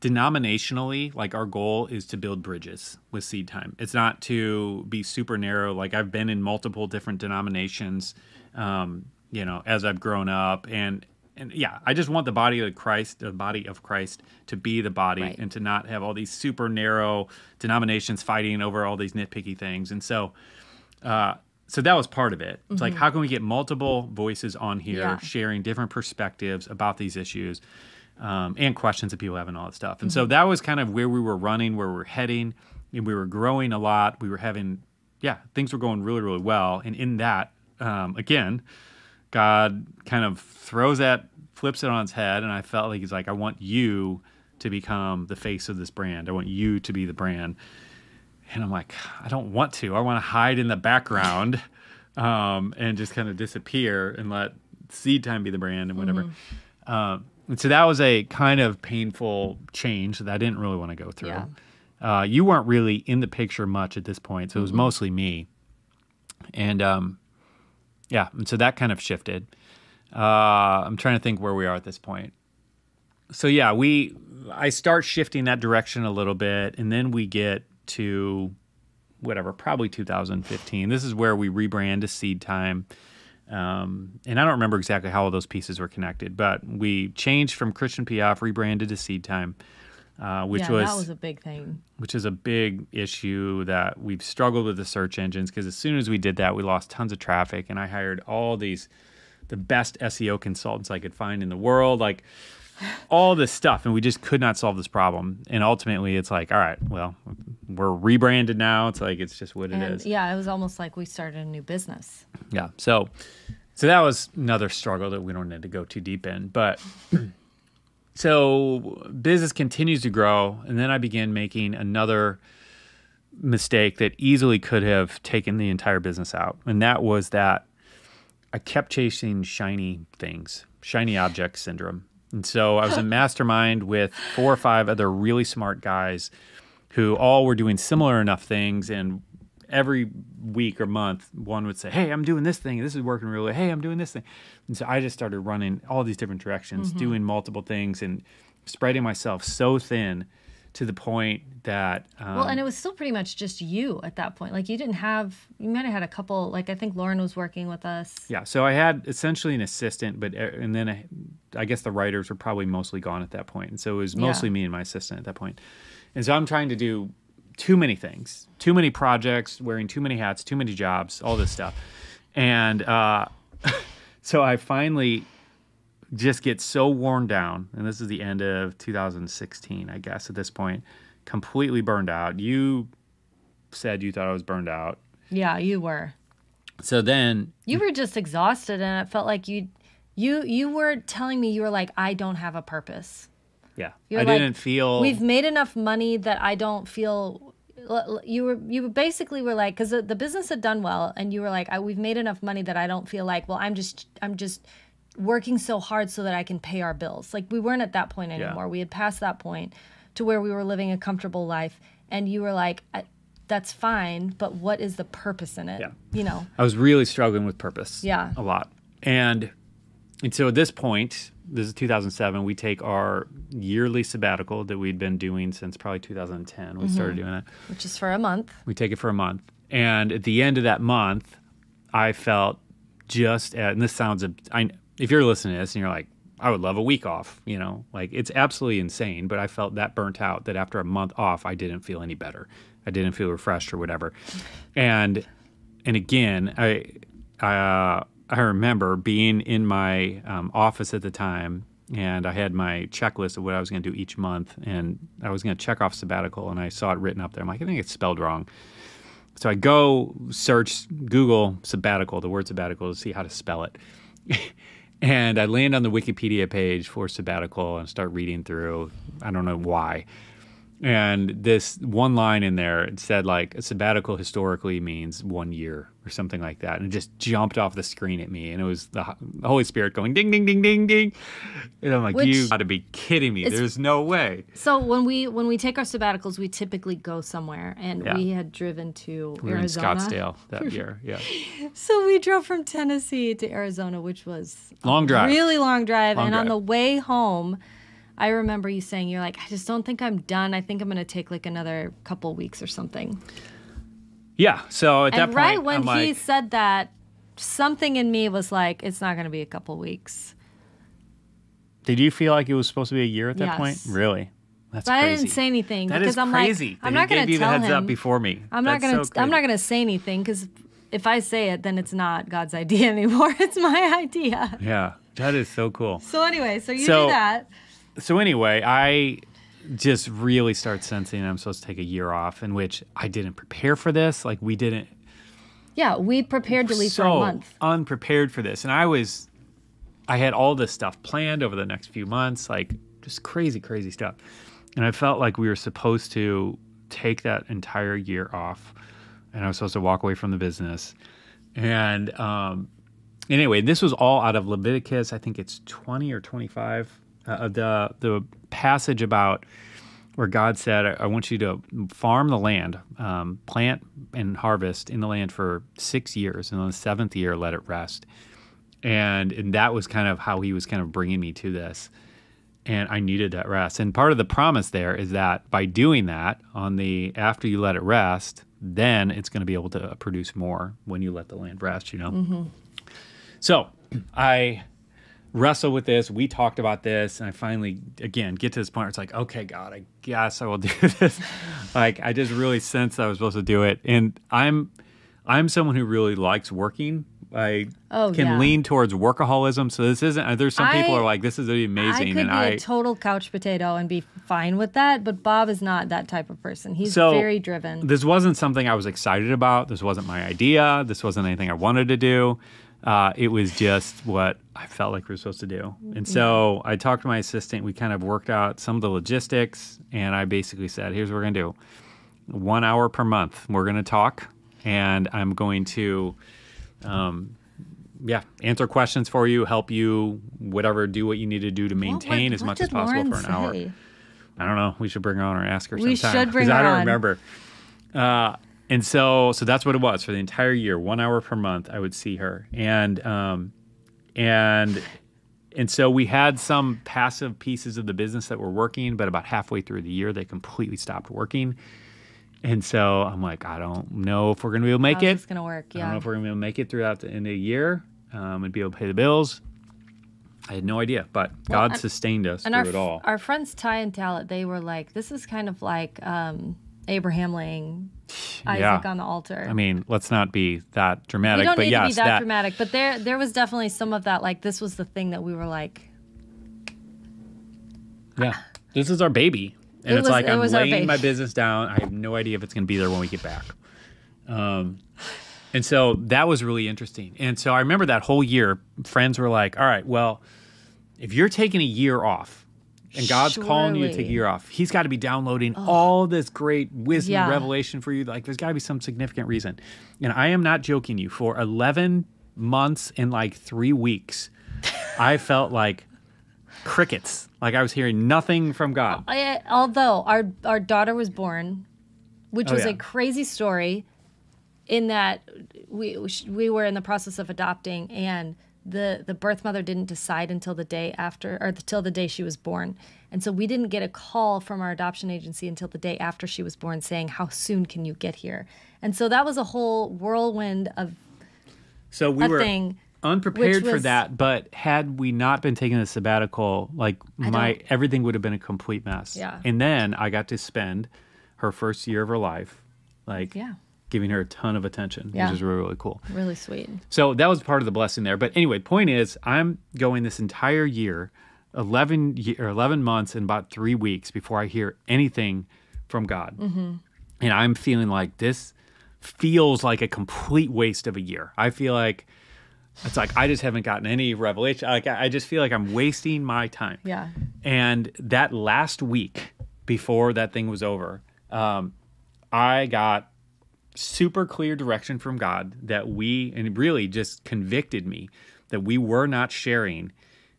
A: denominationally, like our goal is to build bridges with SeedTime. It's not to be super narrow. Like I've been in multiple different denominations, um, you know, as I've grown up, and and yeah, I just want the body of Christ, the body of Christ, to be the body,
B: Right.
A: and to not have all these super narrow denominations fighting over all these nitpicky things. And so, uh, so that was part of it. It's like, how can we get multiple voices on here
B: Yeah.
A: sharing different perspectives about these issues um, and questions that people have and all that stuff. And so that was kind of where we were running, where we're heading, and we were growing a lot. We were having, yeah, things were going really, really well. And in that, um, again, God kind of throws that, flips it on its head, and I felt like He's like, I want you to become the face of this brand. I want you to be the brand. And I'm like, I don't want to. I want to hide in the background um, and just kind of disappear and let SeedTime be the brand and whatever. Um, and so that was a kind of painful change that I didn't really want to go through.
B: Yeah.
A: Uh, you weren't really in the picture much at this point, so it was mostly me. And um, yeah, and so that kind of shifted. Uh, I'm trying to think where we are at this point. So yeah, we I start shifting that direction a little bit, and then we get to whatever, probably 2015. This is where we rebrand to SeedTime. Um, and I don't remember exactly how all those pieces were connected, but we changed from Christian PF, rebranded to SeedTime, uh, which
B: yeah,
A: was,
B: that was a big thing.
A: which is a big issue that we've struggled with the search engines because as soon as we did that, we lost tons of traffic, and I hired all these the best SEO consultants I could find in the world, like all this stuff, and we just could not solve this problem. And ultimately, it's like, all right, well, we're rebranded now. It's like it's just what it
B: And
A: is.
B: yeah, it was almost like we started a new business.
A: Yeah. So So that was another struggle that we don't need to go too deep in. But so business continues to grow, and then I began making another mistake that easily could have taken the entire business out, and that was that I kept chasing shiny things, shiny object syndrome. And so I was a mastermind with four or five other really smart guys who all were doing similar enough things and every week or month one would say hey i'm doing this thing this is working really hey i'm doing this thing and so i just started running all these different directions doing multiple things and spreading myself so thin to the point that um,
B: Well, and it was still pretty much just you at that point. Like you didn't have, you might have had a couple. Like I think Lauren was working with us.
A: Yeah, so I had essentially an assistant, but uh, and then I, I guess the writers were probably mostly gone at that point. point, and so it was mostly
B: Yeah.
A: me and my assistant at that point. And so I'm trying to do too many things, too many projects, wearing too many hats, too many jobs, all this stuff, and uh, so I finally just get so worn down, and this is the end of 2016, I guess at this point, completely burned out. You said you thought I was burned out,
B: Yeah, you were.
A: so then
B: You were just exhausted, and it felt like you, you, you were telling me you were like, I don't have a purpose.
A: Yeah,
B: You're
A: I
B: like,
A: didn't feel
B: We've made enough money that I don't feel. l- l- You were you basically were like because the, the business had done well, and you were like, I, we've made enough money that I don't feel like. Well, I'm just I'm just working so hard so that I can pay our bills. Like we weren't at that point anymore. We had passed that point to where we were living a comfortable life, and you were like, I, that's fine, but what is the purpose in it?
A: Yeah.
B: You know.
A: I was really struggling with purpose.
B: Yeah.
A: A lot. And and so at this point, this is 2007, we take our yearly sabbatical that we'd been doing since probably 2010. We
B: Mm-hmm.
A: started doing that.
B: Which is for a month.
A: We take it for a month. And at the end of that month, I felt just at, and this sounds, a- I, if you're listening to this and you're like, I would love a week off, you know, like it's absolutely insane. But I felt that burnt out that after a month off, I didn't feel any better. I didn't feel refreshed or whatever. And, and again, I, I, uh, I remember being in my um, office at the time and I had my checklist of what I was going to do each month. And I was going to check off sabbatical and I saw it written up there. I'm like, I think it's spelled wrong. So I go search Google sabbatical, the word sabbatical, to see how to spell it. and I land on the Wikipedia page for sabbatical and start reading through. I don't know why. And this one line in there it said like a sabbatical historically means one year or something like that, and it just jumped off the screen at me, and it was the, Holy Spirit going ding ding ding ding ding, and I'm like,
B: Which-
A: you got to be kidding me!
B: It's-
A: There's no way.
B: So when we when we take our sabbaticals, we typically go somewhere, and
A: Yeah.
B: we had driven to
A: We were in
B: Arizona.
A: Scottsdale that year, yeah.
B: So we drove from Tennessee to Arizona, which was
A: Long drive.
B: really long drive.
A: Long
B: and on the way home, I remember you saying, "You're like, I just don't think I'm done. I think I'm going to take like another couple weeks or something."
A: Yeah. So at that point,
B: right when
A: I'm
B: he
A: like,
B: said that, something in me was like, "It's not going to be a couple weeks."
A: did you feel like it was supposed to be a year at that point? Really? That's
B: But I didn't say anything
A: That
B: because
A: is
B: I'm
A: crazy.
B: like, I'm not going to tell
A: the heads
B: him.
A: up before me.
B: I'm not gonna.
A: so
B: I'm not gonna say anything because if I say it, then it's not God's idea anymore. It's my idea.
A: Yeah, that is so cool.
B: So anyway, so you
A: So-
B: do that.
A: So anyway, I just really start sensing I'm supposed to take a year off, in which I didn't prepare for this. Like we didn't
B: Yeah, we prepared to leave
A: so
B: for a month.
A: unprepared for this, and I was, I had all this stuff planned over the next few months, like just crazy, crazy stuff, and I felt like we were supposed to take that entire year off, and I was supposed to walk away from the business, and um, anyway, this was all out of Leviticus. I think it's twenty or twenty-five. Uh, the the passage about where God said, I, I want you to farm the land, um, plant and harvest in the land for six years, and on the seventh year, let it rest. And, and that was kind of how he was kind of bringing me to this. And I needed that rest. And part of the promise there is that by doing that, on the after you let it rest, then it's going to be able to produce more when you let the land rest, you know? So I wrestle with this. We talked about this, and I finally, again, get to this point where it's like, okay, God, I guess I will do this. like, I just really sensed I was supposed to do it, and I'm, I'm someone who really likes working. I
B: Oh,
A: can
B: yeah.
A: lean towards workaholism. So this isn't. There's some people
B: I-
A: who are like, this is amazing, I
B: could
A: and
B: be
A: I.
B: a total couch potato and be fine with that, but Bob is not that type of person. He's
A: So,
B: very driven.
A: this wasn't something I was excited about. This wasn't my idea. This wasn't anything I wanted to do. Uh, it was just what I felt like we were supposed to do. And so I talked to my assistant. We kind of worked out some of the logistics, and I basically said, here's what we're going to do one hour per month. We're going to talk, and I'm going to, um, yeah, answer questions for you, help you, whatever, do what you need to do to maintain
C: What-
A: as
C: what
A: much as possible
C: Lauren
A: for an hour.
C: say?
A: I don't know. We should bring her on or ask her
C: We
A: sometime.
C: should bring
A: 'cause I don't
C: on.
A: remember. Uh, and so, so that's what it was for the entire year. One hour per month, I would see her, and um, and and so we had some passive pieces of the business that were working, but about halfway through the year, they completely stopped working. And so I'm like, I don't know if we're gonna be able to make
B: How's
A: it.
B: it's gonna work?
A: yeah I don't know if we're gonna be able to make it throughout the end of the year um, and be able to pay the bills. I had no idea, but God
B: and-
A: sustained us through
B: our,
A: it all.
B: our friends Ty and Talit, they were like, this is kind of like um, Abraham laying Isaac
A: Yeah.
B: on the altar.
A: I mean, let's not be that
B: we
A: dramatic,
B: don't
A: but
B: need
A: yes,
B: to be that,
A: that
B: dramatic, but there there was definitely some of that. Like this was the thing that we were like,
A: yeah, this is our baby, and
B: It
A: it's
B: was-
A: like
B: it
A: I'm laying my business down. I have no idea if it's going to be there when we get back. Um, and so that was really interesting. And so I remember that whole year, friends were like, "All right, well, if you're taking a year off." And God's calling you to take a year off. He's got to be downloading all this great wisdom,
B: Yeah.
A: revelation for you. Like, there's got to be some significant reason. And I am not joking you. For 11 months and like three weeks, I felt like crickets. Like I was hearing nothing from God.
B: I, although our our daughter was born, which
A: Oh,
B: was
A: yeah.
B: a crazy story, in that we we were in the process of adopting, and the the birth mother didn't decide until the day after, or until the day she was born, and so we didn't get a call from our adoption agency until the day after she was born, saying how soon can you get here, and so that was a whole whirlwind of
A: So we were
B: thing.
A: unprepared
B: which
A: for that. But had we not been taking a sabbatical, like my everything would have been a complete mess.
B: Yeah.
A: And then I got to spend her first year of her life, like
B: Yeah.
A: Giving her a ton of attention,
B: Yeah.
A: which is really really cool.
B: Really sweet.
A: So that was part of the blessing there. But anyway, point is, I'm going this entire year, eleven ye- or eleven months and about three weeks before I hear anything from God,
B: Mm-hmm.
A: and I'm feeling like this feels like a complete waste of a year. I feel like it's like I just haven't gotten any revelation. Like I I just feel like I'm wasting my time.
B: Yeah.
A: And that last week before that thing was over, um, I got super clear direction from God that we, and really just convicted me that we were not sharing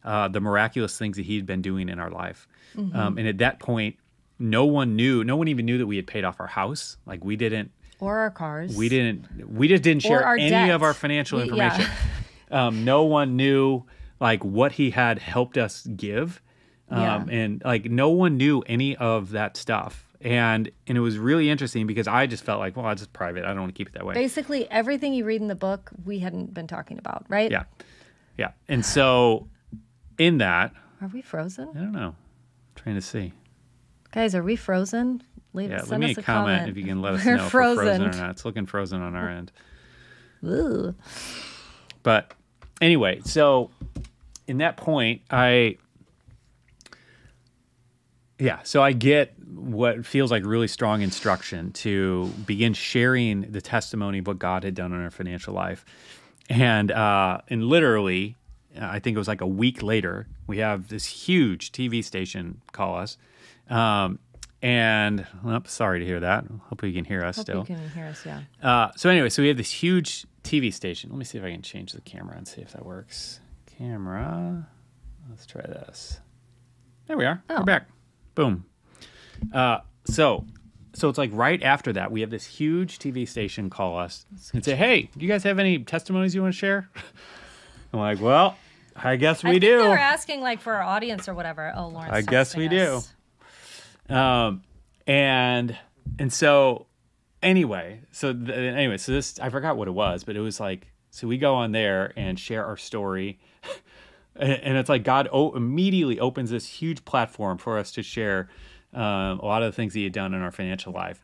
A: uh, the miraculous things that He had been doing in our life. Um, and at that point, no one knew, no one even knew that we had paid off our house. Like we didn't,
B: Or our cars.
A: we didn't, we just didn't share any
B: debt.
A: of our financial
B: We- yeah.
A: information. um, no one knew like what he had helped us give um,
B: Yeah.
A: and like no one knew any of that stuff and and it was really interesting because i just felt like well it's just private i don't want to keep it that way
B: Basically, everything you read in the book, we hadn't been talking about, right?
A: yeah yeah and so in that
B: Are we frozen?
A: i don't know I'm trying to see
B: Guys, are we frozen? Leave
A: yeah leave me
B: us
A: a comment,
B: comment
A: if you can let us
B: We're
A: know if we're frozen
B: frozen.
A: or not it's looking frozen on our end
B: Ooh.
A: But anyway, so in that point, I yeah, so I get what feels like really strong instruction to begin sharing the testimony of what God had done in our financial life, and uh, and literally, I think it was like a week later, we have this huge TV station call us, um, and oh, sorry to hear that. Hopefully, you can hear us
B: Hope
A: still.
B: you can hear us, yeah.
A: Uh, so anyway, so we have this huge TV station. Let me see if I can change the camera and see if that works. Camera. Let's try this. There we are.
B: Oh.
A: We're back. Boom. Uh, so, so it's like right after that, we have this huge TV station call us and say, "Hey, do you guys have any testimonies you want to share?" I'm like, "Well, I guess we
B: I
A: do."
B: they were asking like for our audience or whatever. Oh, Lauren.
A: I guess we do. Um, and and so anyway, so th- anyway, so this I forgot what it was, but it was like so we go on there and share our story, and, and it's like God o- immediately opens this huge platform for us to share um, a lot of the things He had done in our financial life,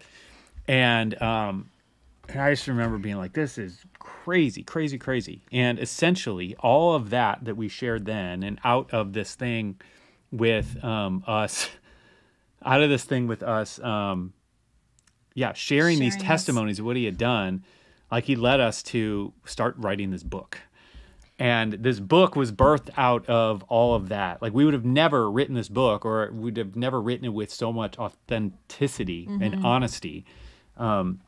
A: and um, and I just remember being like, this is crazy, crazy, crazy. And essentially, all of that that we shared then, and out of this thing with um, us, out of this thing with us, um, yeah, sharing, these
B: Sharing us.
A: testimonies of what he had done, like he led us to start writing this book. And this book was birthed out of all of that. Like we would have never written this book, or we'd have never written it with so much authenticity and honesty, um,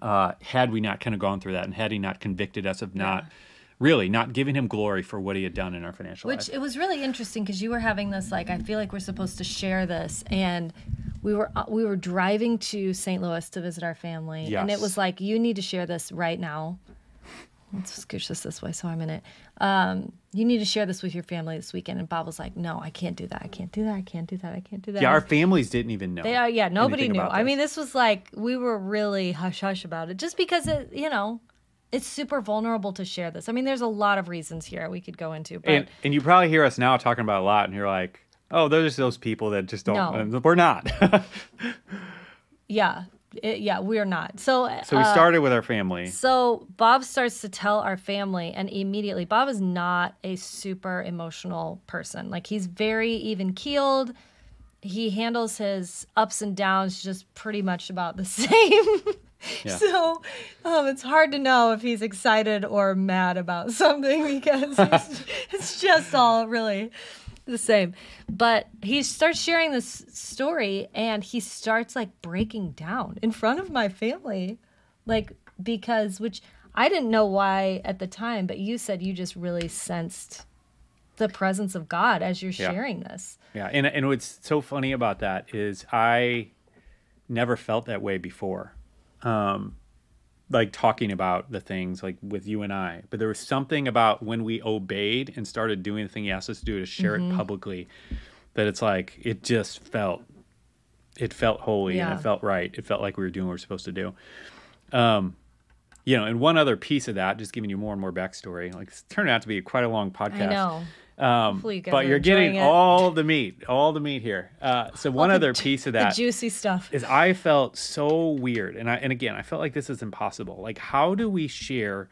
A: uh, had we not kind of gone through that, and had he not convicted us of not really not giving him glory for what he had done in our financial life.
B: Which
A: life.
B: it was really interesting because you were having this like I feel like we're supposed to share this and we were uh, we were driving to St. Louis to visit our family and it was like you need to share this right now. Let's scooch this this way so I'm in it. Um, you need to share this with your family this weekend and Bob was like, "No, I can't do that. I can't do that. I can't do that. I can't do that."
A: yeah, our families didn't even know.
B: They are, yeah, nobody knew. I mean, this was like we were really hush hush about it, just because it, you know, it's super vulnerable to share this. I mean, there's a lot of reasons here we could go into, but
A: and and you probably hear us now talking about a lot, and you're like, "Oh, those are those people that just don't."
B: No.
A: We're not.
B: yeah, it, yeah, we're not. So,
A: so we
B: uh,
A: started with our family.
B: So Bob starts to tell our family, and immediately, Bob is not a super emotional person. Like he's very even keeled. He handles his ups and downs just pretty much about the same.
A: Yeah.
B: So um, it's hard to know if he's excited or mad about something because it's, it's just all really the same. But he starts sharing this story and he starts like breaking down in front of my family. Like, because, which I didn't know why at the time, but you said you just really sensed the presence of God as you're
A: Yeah.
B: sharing this.
A: Yeah, and and what's so funny about that is I never felt that way before. Um like talking about the things like with you and I. But there was something about when we obeyed and started doing the thing he asked us to do to share it publicly that it's like it just felt it felt holy and it felt right. It felt like we were doing what we were supposed to do. Um you know, and one other piece of that, just giving you more and more backstory, like it's turned out to be quite a long podcast. Um,
B: you
A: but you're getting
B: it.
A: all the meat, all the meat here. Uh, so one
B: the
A: other
B: ju-
A: piece of that
B: juicy stuff.
A: is I felt so weird, and I and again I felt like this is impossible. Like, how do we share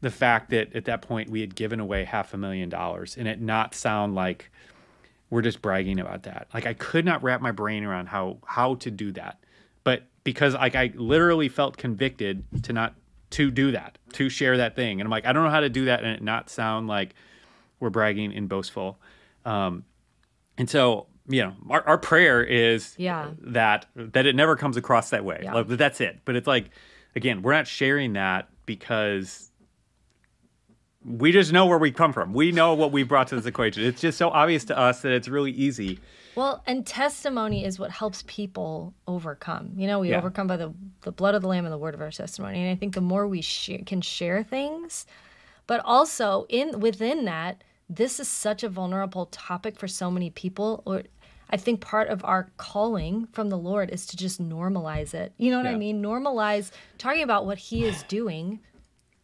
A: the fact that at that point we had given away half a million dollars and it not sound like we're just bragging about that? Like, I could not wrap my brain around how how to do that, but because like I literally felt convicted to not to do that, to share that thing, and I'm like, I don't know how to do that and it not sound like we're bragging and boastful. Um, and so, you know, our, our prayer is
B: Yeah.
A: that that it never comes across that way.
B: Yeah.
A: Like that's it. But it's like, again, we're not sharing that because we just know where we come from. We know what we brought to this equation. It's just so obvious to us that it's really easy.
B: Well, and testimony is what helps people overcome. You know, we
A: Yeah.
B: overcome by the, the blood of the Lamb and the word of our testimony. And I think the more we share, can share things, but also in within that, this is such a vulnerable topic for so many people. Or I think part of our calling from the Lord is to just normalize it. You know what I mean? Normalize talking about what He is doing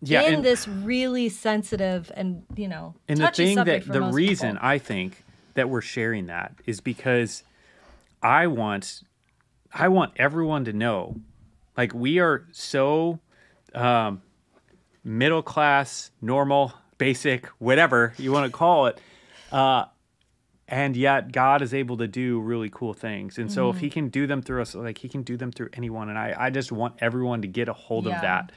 A: Yeah,
B: in
A: and,
B: this really sensitive and you know
A: and the thing that the reason
B: people.
A: I think that we're sharing that is because I want I want everyone to know like we are so um, middle class, normal, basic, whatever you want to call it. Uh, and yet God is able to do really cool things. And so if
B: Mm-hmm.
A: he can do them through us, like he can do them through anyone. And I, I just want everyone to get a hold
B: Yeah.
A: of that.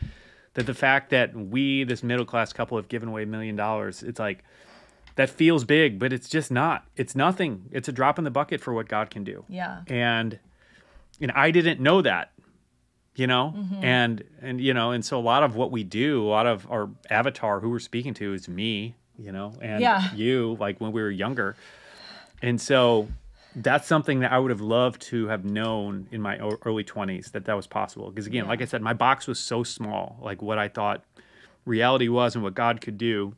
A: That the fact that we, this middle class couple, have given away a million dollars, it's like that feels big, but it's just not. It's nothing. It's a drop in the bucket for what God can do
B: yeah
A: and and I didn't know that you know?
B: Mm-hmm.
A: and and you know and so a lot of what we do a lot of our avatar who we're speaking to is me you know and
B: Yeah.
A: you like when we were younger. And so that's something that I would have loved to have known in my early 20s that that was possible. Because again
B: Yeah.
A: like I said my box was so small like what I thought reality was and what God could do.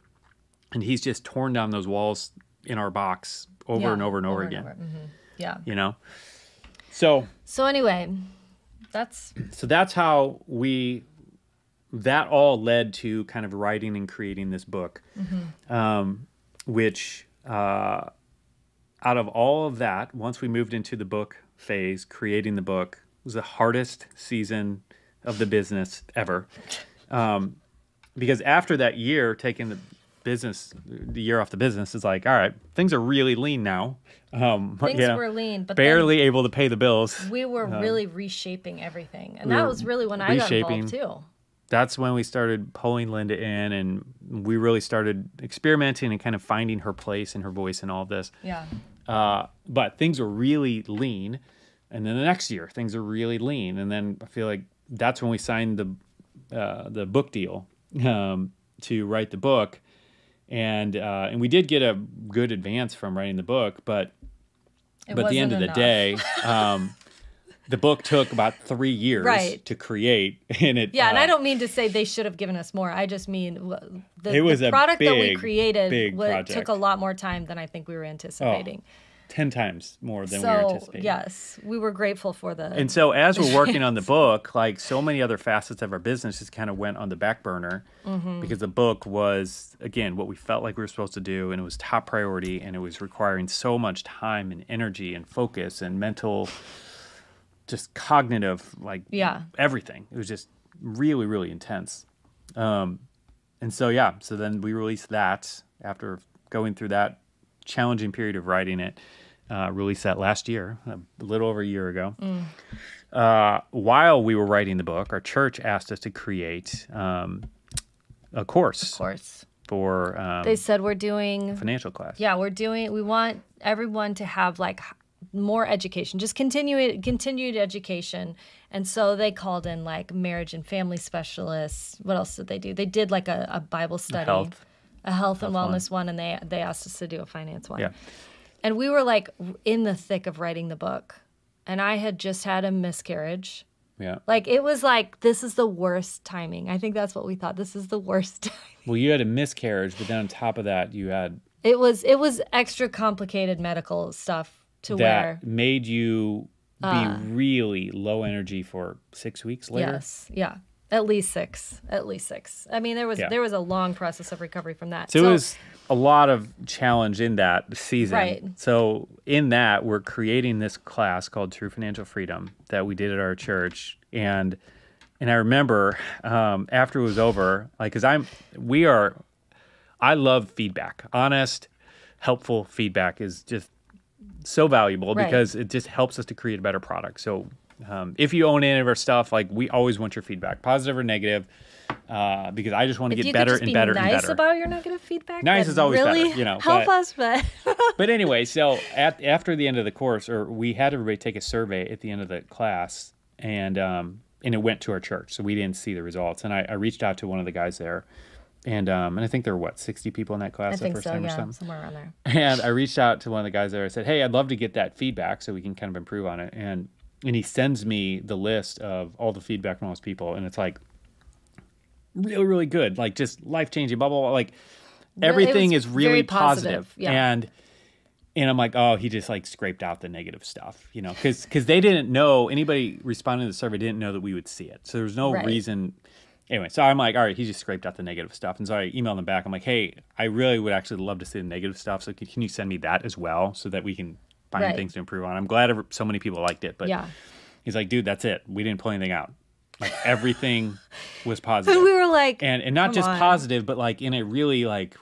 A: And he's just torn down those walls in our box over
B: Yeah,
A: and over and over, again.
B: Mhm. yeah.
A: You know? So
B: So anyway, that's
A: so that's how we that all led to kind of writing and creating this book um, which uh, out of all of that once we moved into the book phase creating the book was the hardest season of the business ever. Um, because after that year taking the business the year off the business is like all right things are really lean now um,
B: things
A: you know,
B: were lean, but
A: barely able to pay the bills
B: we were really reshaping everything, and that was really when I got involved too.
A: that's when we started pulling Linda in, and we really started experimenting and kind of finding her place and her voice in all of this.
B: Yeah.
A: Uh, but things were really lean, and then the next year things are really lean, and then I feel like that's when we signed the uh, the book deal um, to write the book, and uh, and we did get a good advance from writing the book, but
B: It
A: but at the end of
B: wasn't
A: the day, um, the book took about three years
B: Right.
A: to create, and it
B: Yeah, and
A: uh,
B: I don't mean to say they should have given us more. I just mean the,
A: It was
B: the
A: a
B: product that we created
A: big
B: took a lot more time than I think we were anticipating.
A: Ten times more than we were
B: so
A: anticipating.
B: yes, we were grateful for the.
A: And so as we're working on the book, like so many other facets of our business just kind of went on the back burner
B: Mm-hmm.
A: because the book was again what we felt like we were supposed to do and it was top priority and it was requiring so much time and energy and focus and mental just cognitive like
B: Yeah.
A: everything. It was just really really intense. Um and so yeah, so then we released that after going through that challenging period of writing it. Uh, released that last year, a little over a year ago. Uh, while we were writing the book, our church asked us to create um, a course
B: of course,
A: for um,
B: they said we're doing.
A: financial class.
B: Yeah, we're doing. We want everyone to have like more education, just continue continued education. And so they called in like marriage and family specialists. What else did they do? They did like a, a Bible study,
A: health.
B: A health, and
A: one.
B: wellness one, and they they asked us to do a finance one.
A: Yeah.
B: And we were like in the thick of writing the book, and I had just had a miscarriage.
A: Yeah.
B: Like it was like this is the worst timing. I think that's what we thought. This is the worst time.
A: Well, you had a miscarriage, but then on top of that, you had
B: It was it was extra complicated medical stuff to
A: that
B: where
A: made you be uh, really low energy for six weeks later.
B: yes, yeah. At least six. At least six. I mean there was
A: Yeah.
B: there was a long process of recovery from that.
A: So, it was a lot of challenge in that season.
B: Right.
A: So in that, we're creating this class called True Financial Freedom that we did at our church, and and I remember um, after it was over, like, cause I'm we are, I love feedback. Honest, helpful feedback is just so valuable
B: Right.
A: because it just helps us to create a better product. So. Um, if you own any of our stuff, like we always want your feedback, positive or negative, uh, because I just want to get better and
B: be
A: better
B: nice
A: and better.
B: about your negative feedback.
A: Nice is always better,
B: really
A: you know,
B: Help
A: but-
B: us, but
A: but anyway, so at after the end of the course, or we had everybody take a survey at the end of the class, and um, and it went to our church, so we didn't see the results. And I, I reached out to one of the guys there, and um, and I think there were what sixty people in that class
B: I
A: the first
B: so,
A: time or something.
B: Somewhere around there.
A: And I reached out to one of the guys there. I said, "Hey, I'd love to get that feedback so we can kind of improve on it." And and he sends me the list of all the feedback from all those people, and it's like really, really good, like just life changing, blah blah blah. Like everything is really
B: positive,
A: positive.
B: yeah.
A: and and I'm like, oh, he just like scraped out the negative stuff, you know, because because they didn't know anybody responding to the survey didn't know that we would see it, so there's no
B: Right.
A: reason. Anyway, so I'm like, all right, he just scraped out the negative stuff, and so I emailed him back. I'm like, hey, I really would actually love to see the negative stuff, so can, can you send me that as well, so that we can find
B: Right.
A: things to improve on. I'm glad so many people liked it, but
B: Yeah.
A: he's like, dude, that's it. We didn't pull anything out. Like everything was positive,
B: we were like
A: and and not just
B: on.
A: positive, but like in a really like,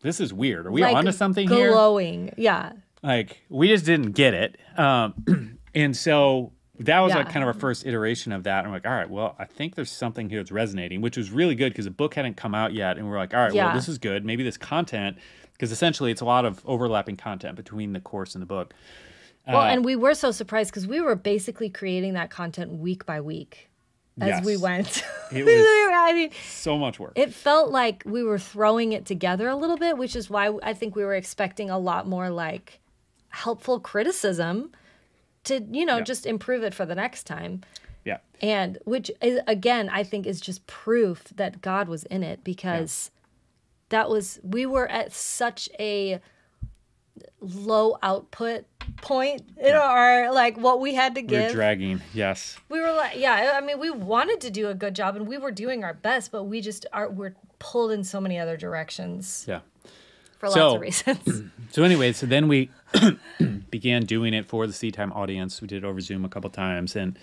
A: this is weird. Are we
B: like
A: onto something here?
B: glowing. Yeah.
A: like we just didn't get it um and so that was like kind of our first iteration of that i'm like all right well i think there's something here that's resonating which was really good because the book hadn't come out yet and we're like all right
B: Yeah.
A: well this is good maybe this content because essentially it's a lot of overlapping content between the course and the book
B: Well,
A: Uh,
B: and we were so surprised because we were basically creating that content week by week as we went.
A: It was-
B: I mean,
A: so much work
B: it felt like we were throwing it together a little bit, which is why I think we were expecting a lot more like helpful criticism to, you know,
A: Yeah.
B: just improve it for the next time.
A: yeah
B: And which is again, I think is just proof that God was in it because that was we were at such a low output point in our like what we had to give.
A: we're dragging yes
B: we were like, yeah, I mean, we wanted to do a good job and we were doing our best, but we just are we're pulled in so many other directions
A: yeah
B: for
A: So-
B: lots of reasons.
A: So anyway, so then we began doing it for the SeedTime audience. We did it over Zoom a couple times, and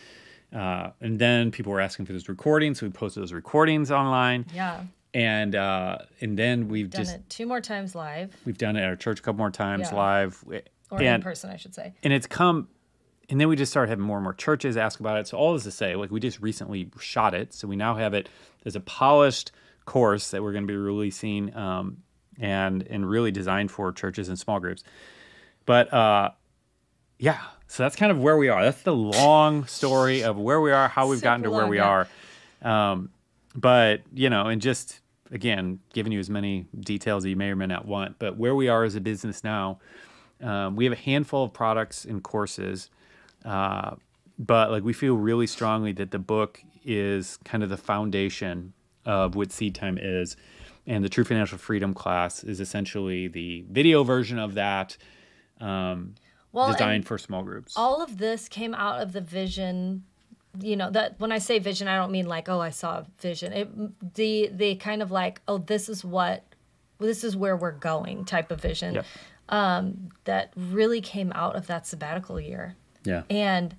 A: uh, and then people were asking for those recordings, so we posted those recordings online.
B: yeah,
A: And uh, and then we've
B: done
A: just
B: it two more times live
A: we've done it at our church a couple more times
B: Yeah.
A: live,
B: or in person, I should say.
A: and it's come and then we just started having more and more churches ask about it. So all this to say, like we just recently shot it, so we now have it as a polished course that we're going to be releasing, um, and and really designed for churches and small groups. But uh, yeah, so that's kind of where we are. That's the long story of where we are, how we've gotten to where
B: long,
A: we
B: yeah.
A: are. Um, but you know, and just again, giving you as many details as you may or may not want. But where we are as a business now, um, we have a handful of products and courses, uh, but like we feel really strongly that the book is kind of the foundation of what SeedTime is, and the True Financial Freedom class is essentially the video version of that, um,
B: Well,
A: designed for small groups.
B: all of this came out of the vision you know that when i say vision i don't mean like oh i saw a vision. It the the kind of like oh this is what this is where we're going type of vision
A: um
B: that really came out of that sabbatical year.
A: Yeah.
B: and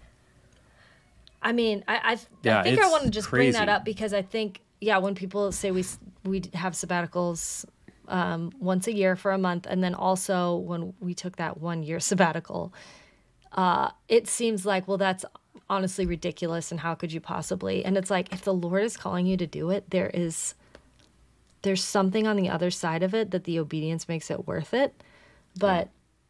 B: I mean, I I,
A: Yeah,
B: I think I want to just bring that up because I think yeah, when people say we we have sabbaticals um, once a year for a month, and then also when we took that one year sabbatical, uh, it seems like well that's honestly ridiculous, and how could you possibly? And it's like if the Lord is calling you to do it, there is there's something on the other side of it that the obedience makes it worth it, but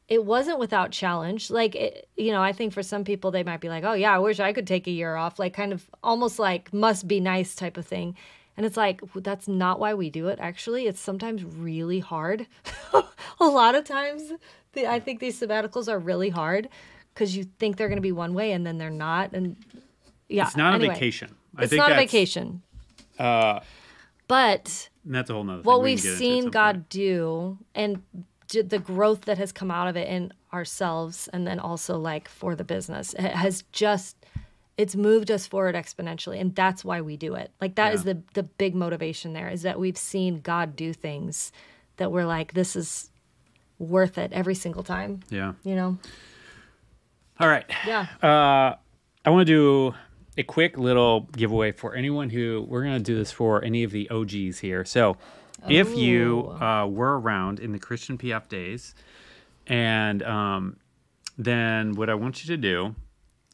B: it wasn't without challenge. Like, it, you know, I think for some people, they might be like, oh, yeah, I wish I could take a year off, like, kind of almost like must be nice type of thing. And it's like, that's not why we do it, actually. It's sometimes really hard. a lot of times, the, I think these sabbaticals are really hard because you think they're going to be one way and then they're not. And yeah,
A: It's not
B: anyway,
A: a vacation. I
B: It's not a vacation.
A: Uh,
B: But
A: that's a whole nother thing.
B: what
A: we
B: we've
A: can get into at
B: seen God
A: point.
B: do and the growth that has come out of it in ourselves and then also like for the business it has just it's moved us forward exponentially and that's why we do it like that is
A: Yeah.
B: the the big motivation there is that we've seen God do things that we're like this is worth it every single time
A: Yeah.
B: you know
A: All right.
B: yeah
A: Uh, I want to do a quick little giveaway for anyone who we're going to do this for any of the OGs here. So, if you uh, were around in the Christian PF days, and um, then what I want you to do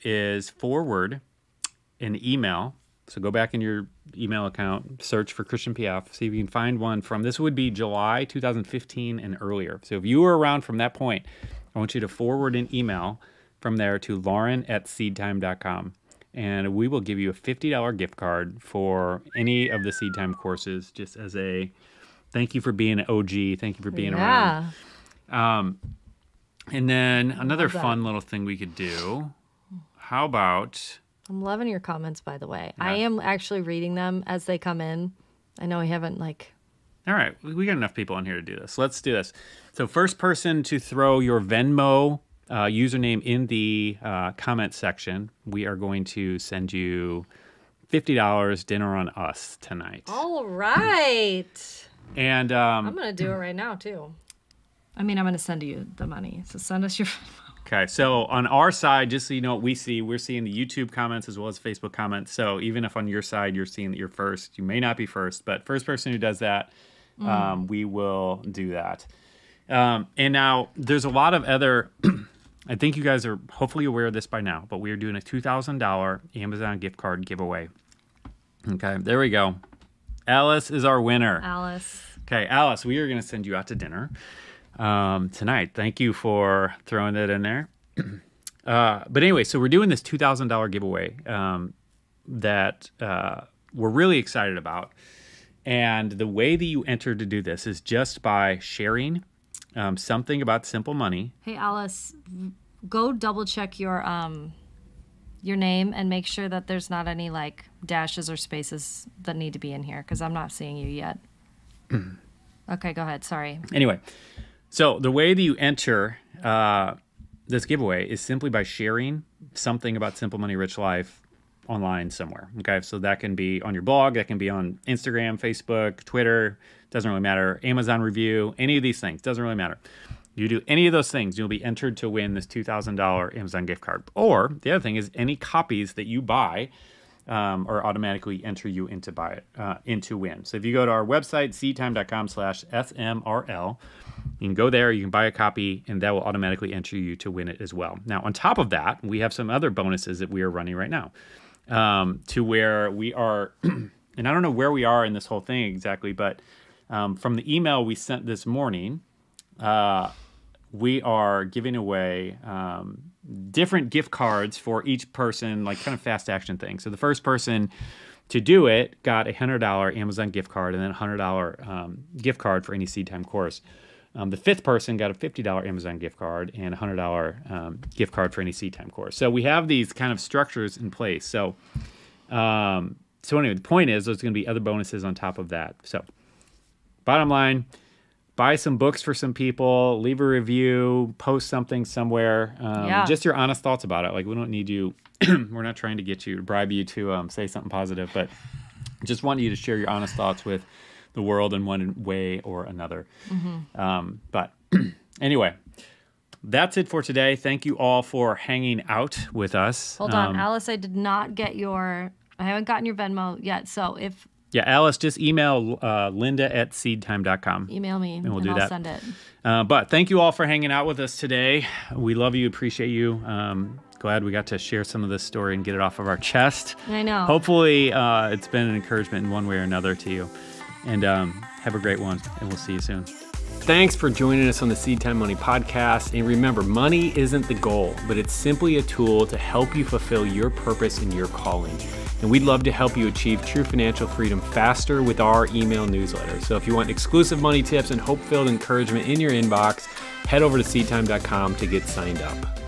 A: is forward an email. So go back in your email account, search for Christian PF, see if you can find one from this would be July 2015 and earlier. So if you were around from that point, I want you to forward an email from there to lauren at seedtime.com. And we will give you a $50 gift card for any of the SeedTime courses, just as a thank you for being an OG. Thank you for being around.
B: yeah
A: And then another fun little thing we could do. How about
B: I'm loving your comments by the way I am actually reading them as they come in I know we haven't like
A: All right, we we got enough people on here to do this. Let's do this. So, first person to throw your Venmo uh, username in the uh, comment section, we are going to send you fifty dollars dinner on us tonight.
B: all right
A: And um,
B: I'm gonna do it right now too. I mean, I'm gonna send you the money. So send us your.
A: Okay, so on our side, just so you know what we see, we're seeing the YouTube comments as well as Facebook comments. So even if on your side you're seeing that you're first, you may not be first, but first person who does that, um, we will do that. Um, and now there's a lot of other. I think you guys are hopefully aware of this by now, but we are doing a two thousand dollar Amazon gift card giveaway. Okay, there we go. Alice is our winner.
B: Alice.
A: Okay, Alice, we are going to send you out to dinner um, tonight. Thank you for throwing that in there. uh, but anyway, so we're doing this two thousand dollar giveaway um, that uh, we're really excited about, and the way that you enter to do this is just by sharing um, something about simple money.
B: Hey, Alice, go double check your um, your name and make sure that there's not any like dashes or spaces that need to be in here because I'm not seeing you yet. okay, go ahead. Sorry.
A: Anyway, so the way that you enter uh, this giveaway is simply by sharing something about Simple Money Rich Life online somewhere. Okay, so that can be on your blog, that can be on Instagram, Facebook, Twitter, doesn't really matter. Amazon review, any of these things, doesn't really matter. You do any of those things, you'll be entered to win this $2,000 Amazon gift card. Or the other thing is any copies that you buy um, or automatically enter you into buy it uh, into win. So if you go to our website, seedtime.com slash SMRL, you can go there, you can buy a copy, and that will automatically enter you to win it as well. Now, on top of that, we have some other bonuses that we are running right now um, to where we are, and I don't know where we are in this whole thing exactly, but um, from the email we sent this morning, uh, we are giving away um, different gift cards for each person, like kind of fast action thing. So the first person to do it got a hundred dollar Amazon gift card and then a hundred dollar um, gift card for any SeedTime course. Um, the fifth person got a fifty dollar Amazon gift card and a hundred dollar um, gift card for any SeedTime course. So we have these kind of structures in place. So, um, so anyway, the point is there's going to be other bonuses on top of that. So, bottom line buy some books for some people, leave a review, post something somewhere. Um,
B: Yeah.
A: Just your honest thoughts about it. Like we don't need you. we're not trying to get you, bribe you to um, say something positive, but just want you to share your honest thoughts with the world in one way or another. Um, but anyway, that's it for today. Thank you all for hanging out with us.
C: Hold on,
A: Um,
C: Alice. I did not get your. I haven't gotten your Venmo yet. So if
A: yeah, Alice, just email uh, linda at seedtime.com.
C: email me and,
A: we'll do
C: I'll
A: that.
C: send it.
A: Uh, but thank you all for hanging out with us today. We love you, appreciate you. Um, glad we got to share some of this story and get it off of our chest.
C: I know.
A: Hopefully, uh, it's been an encouragement in one way or another to you. And um, have a great one, and we'll see you soon.
D: Thanks for joining us on the SeedTime Money podcast. And remember, money isn't the goal, but it's simply a tool to help you fulfill your purpose and your calling. And we'd love to help you achieve true financial freedom faster with our email newsletter. So if you want exclusive money tips and hope filled encouragement in your inbox, head over to seedtime.com to get signed up.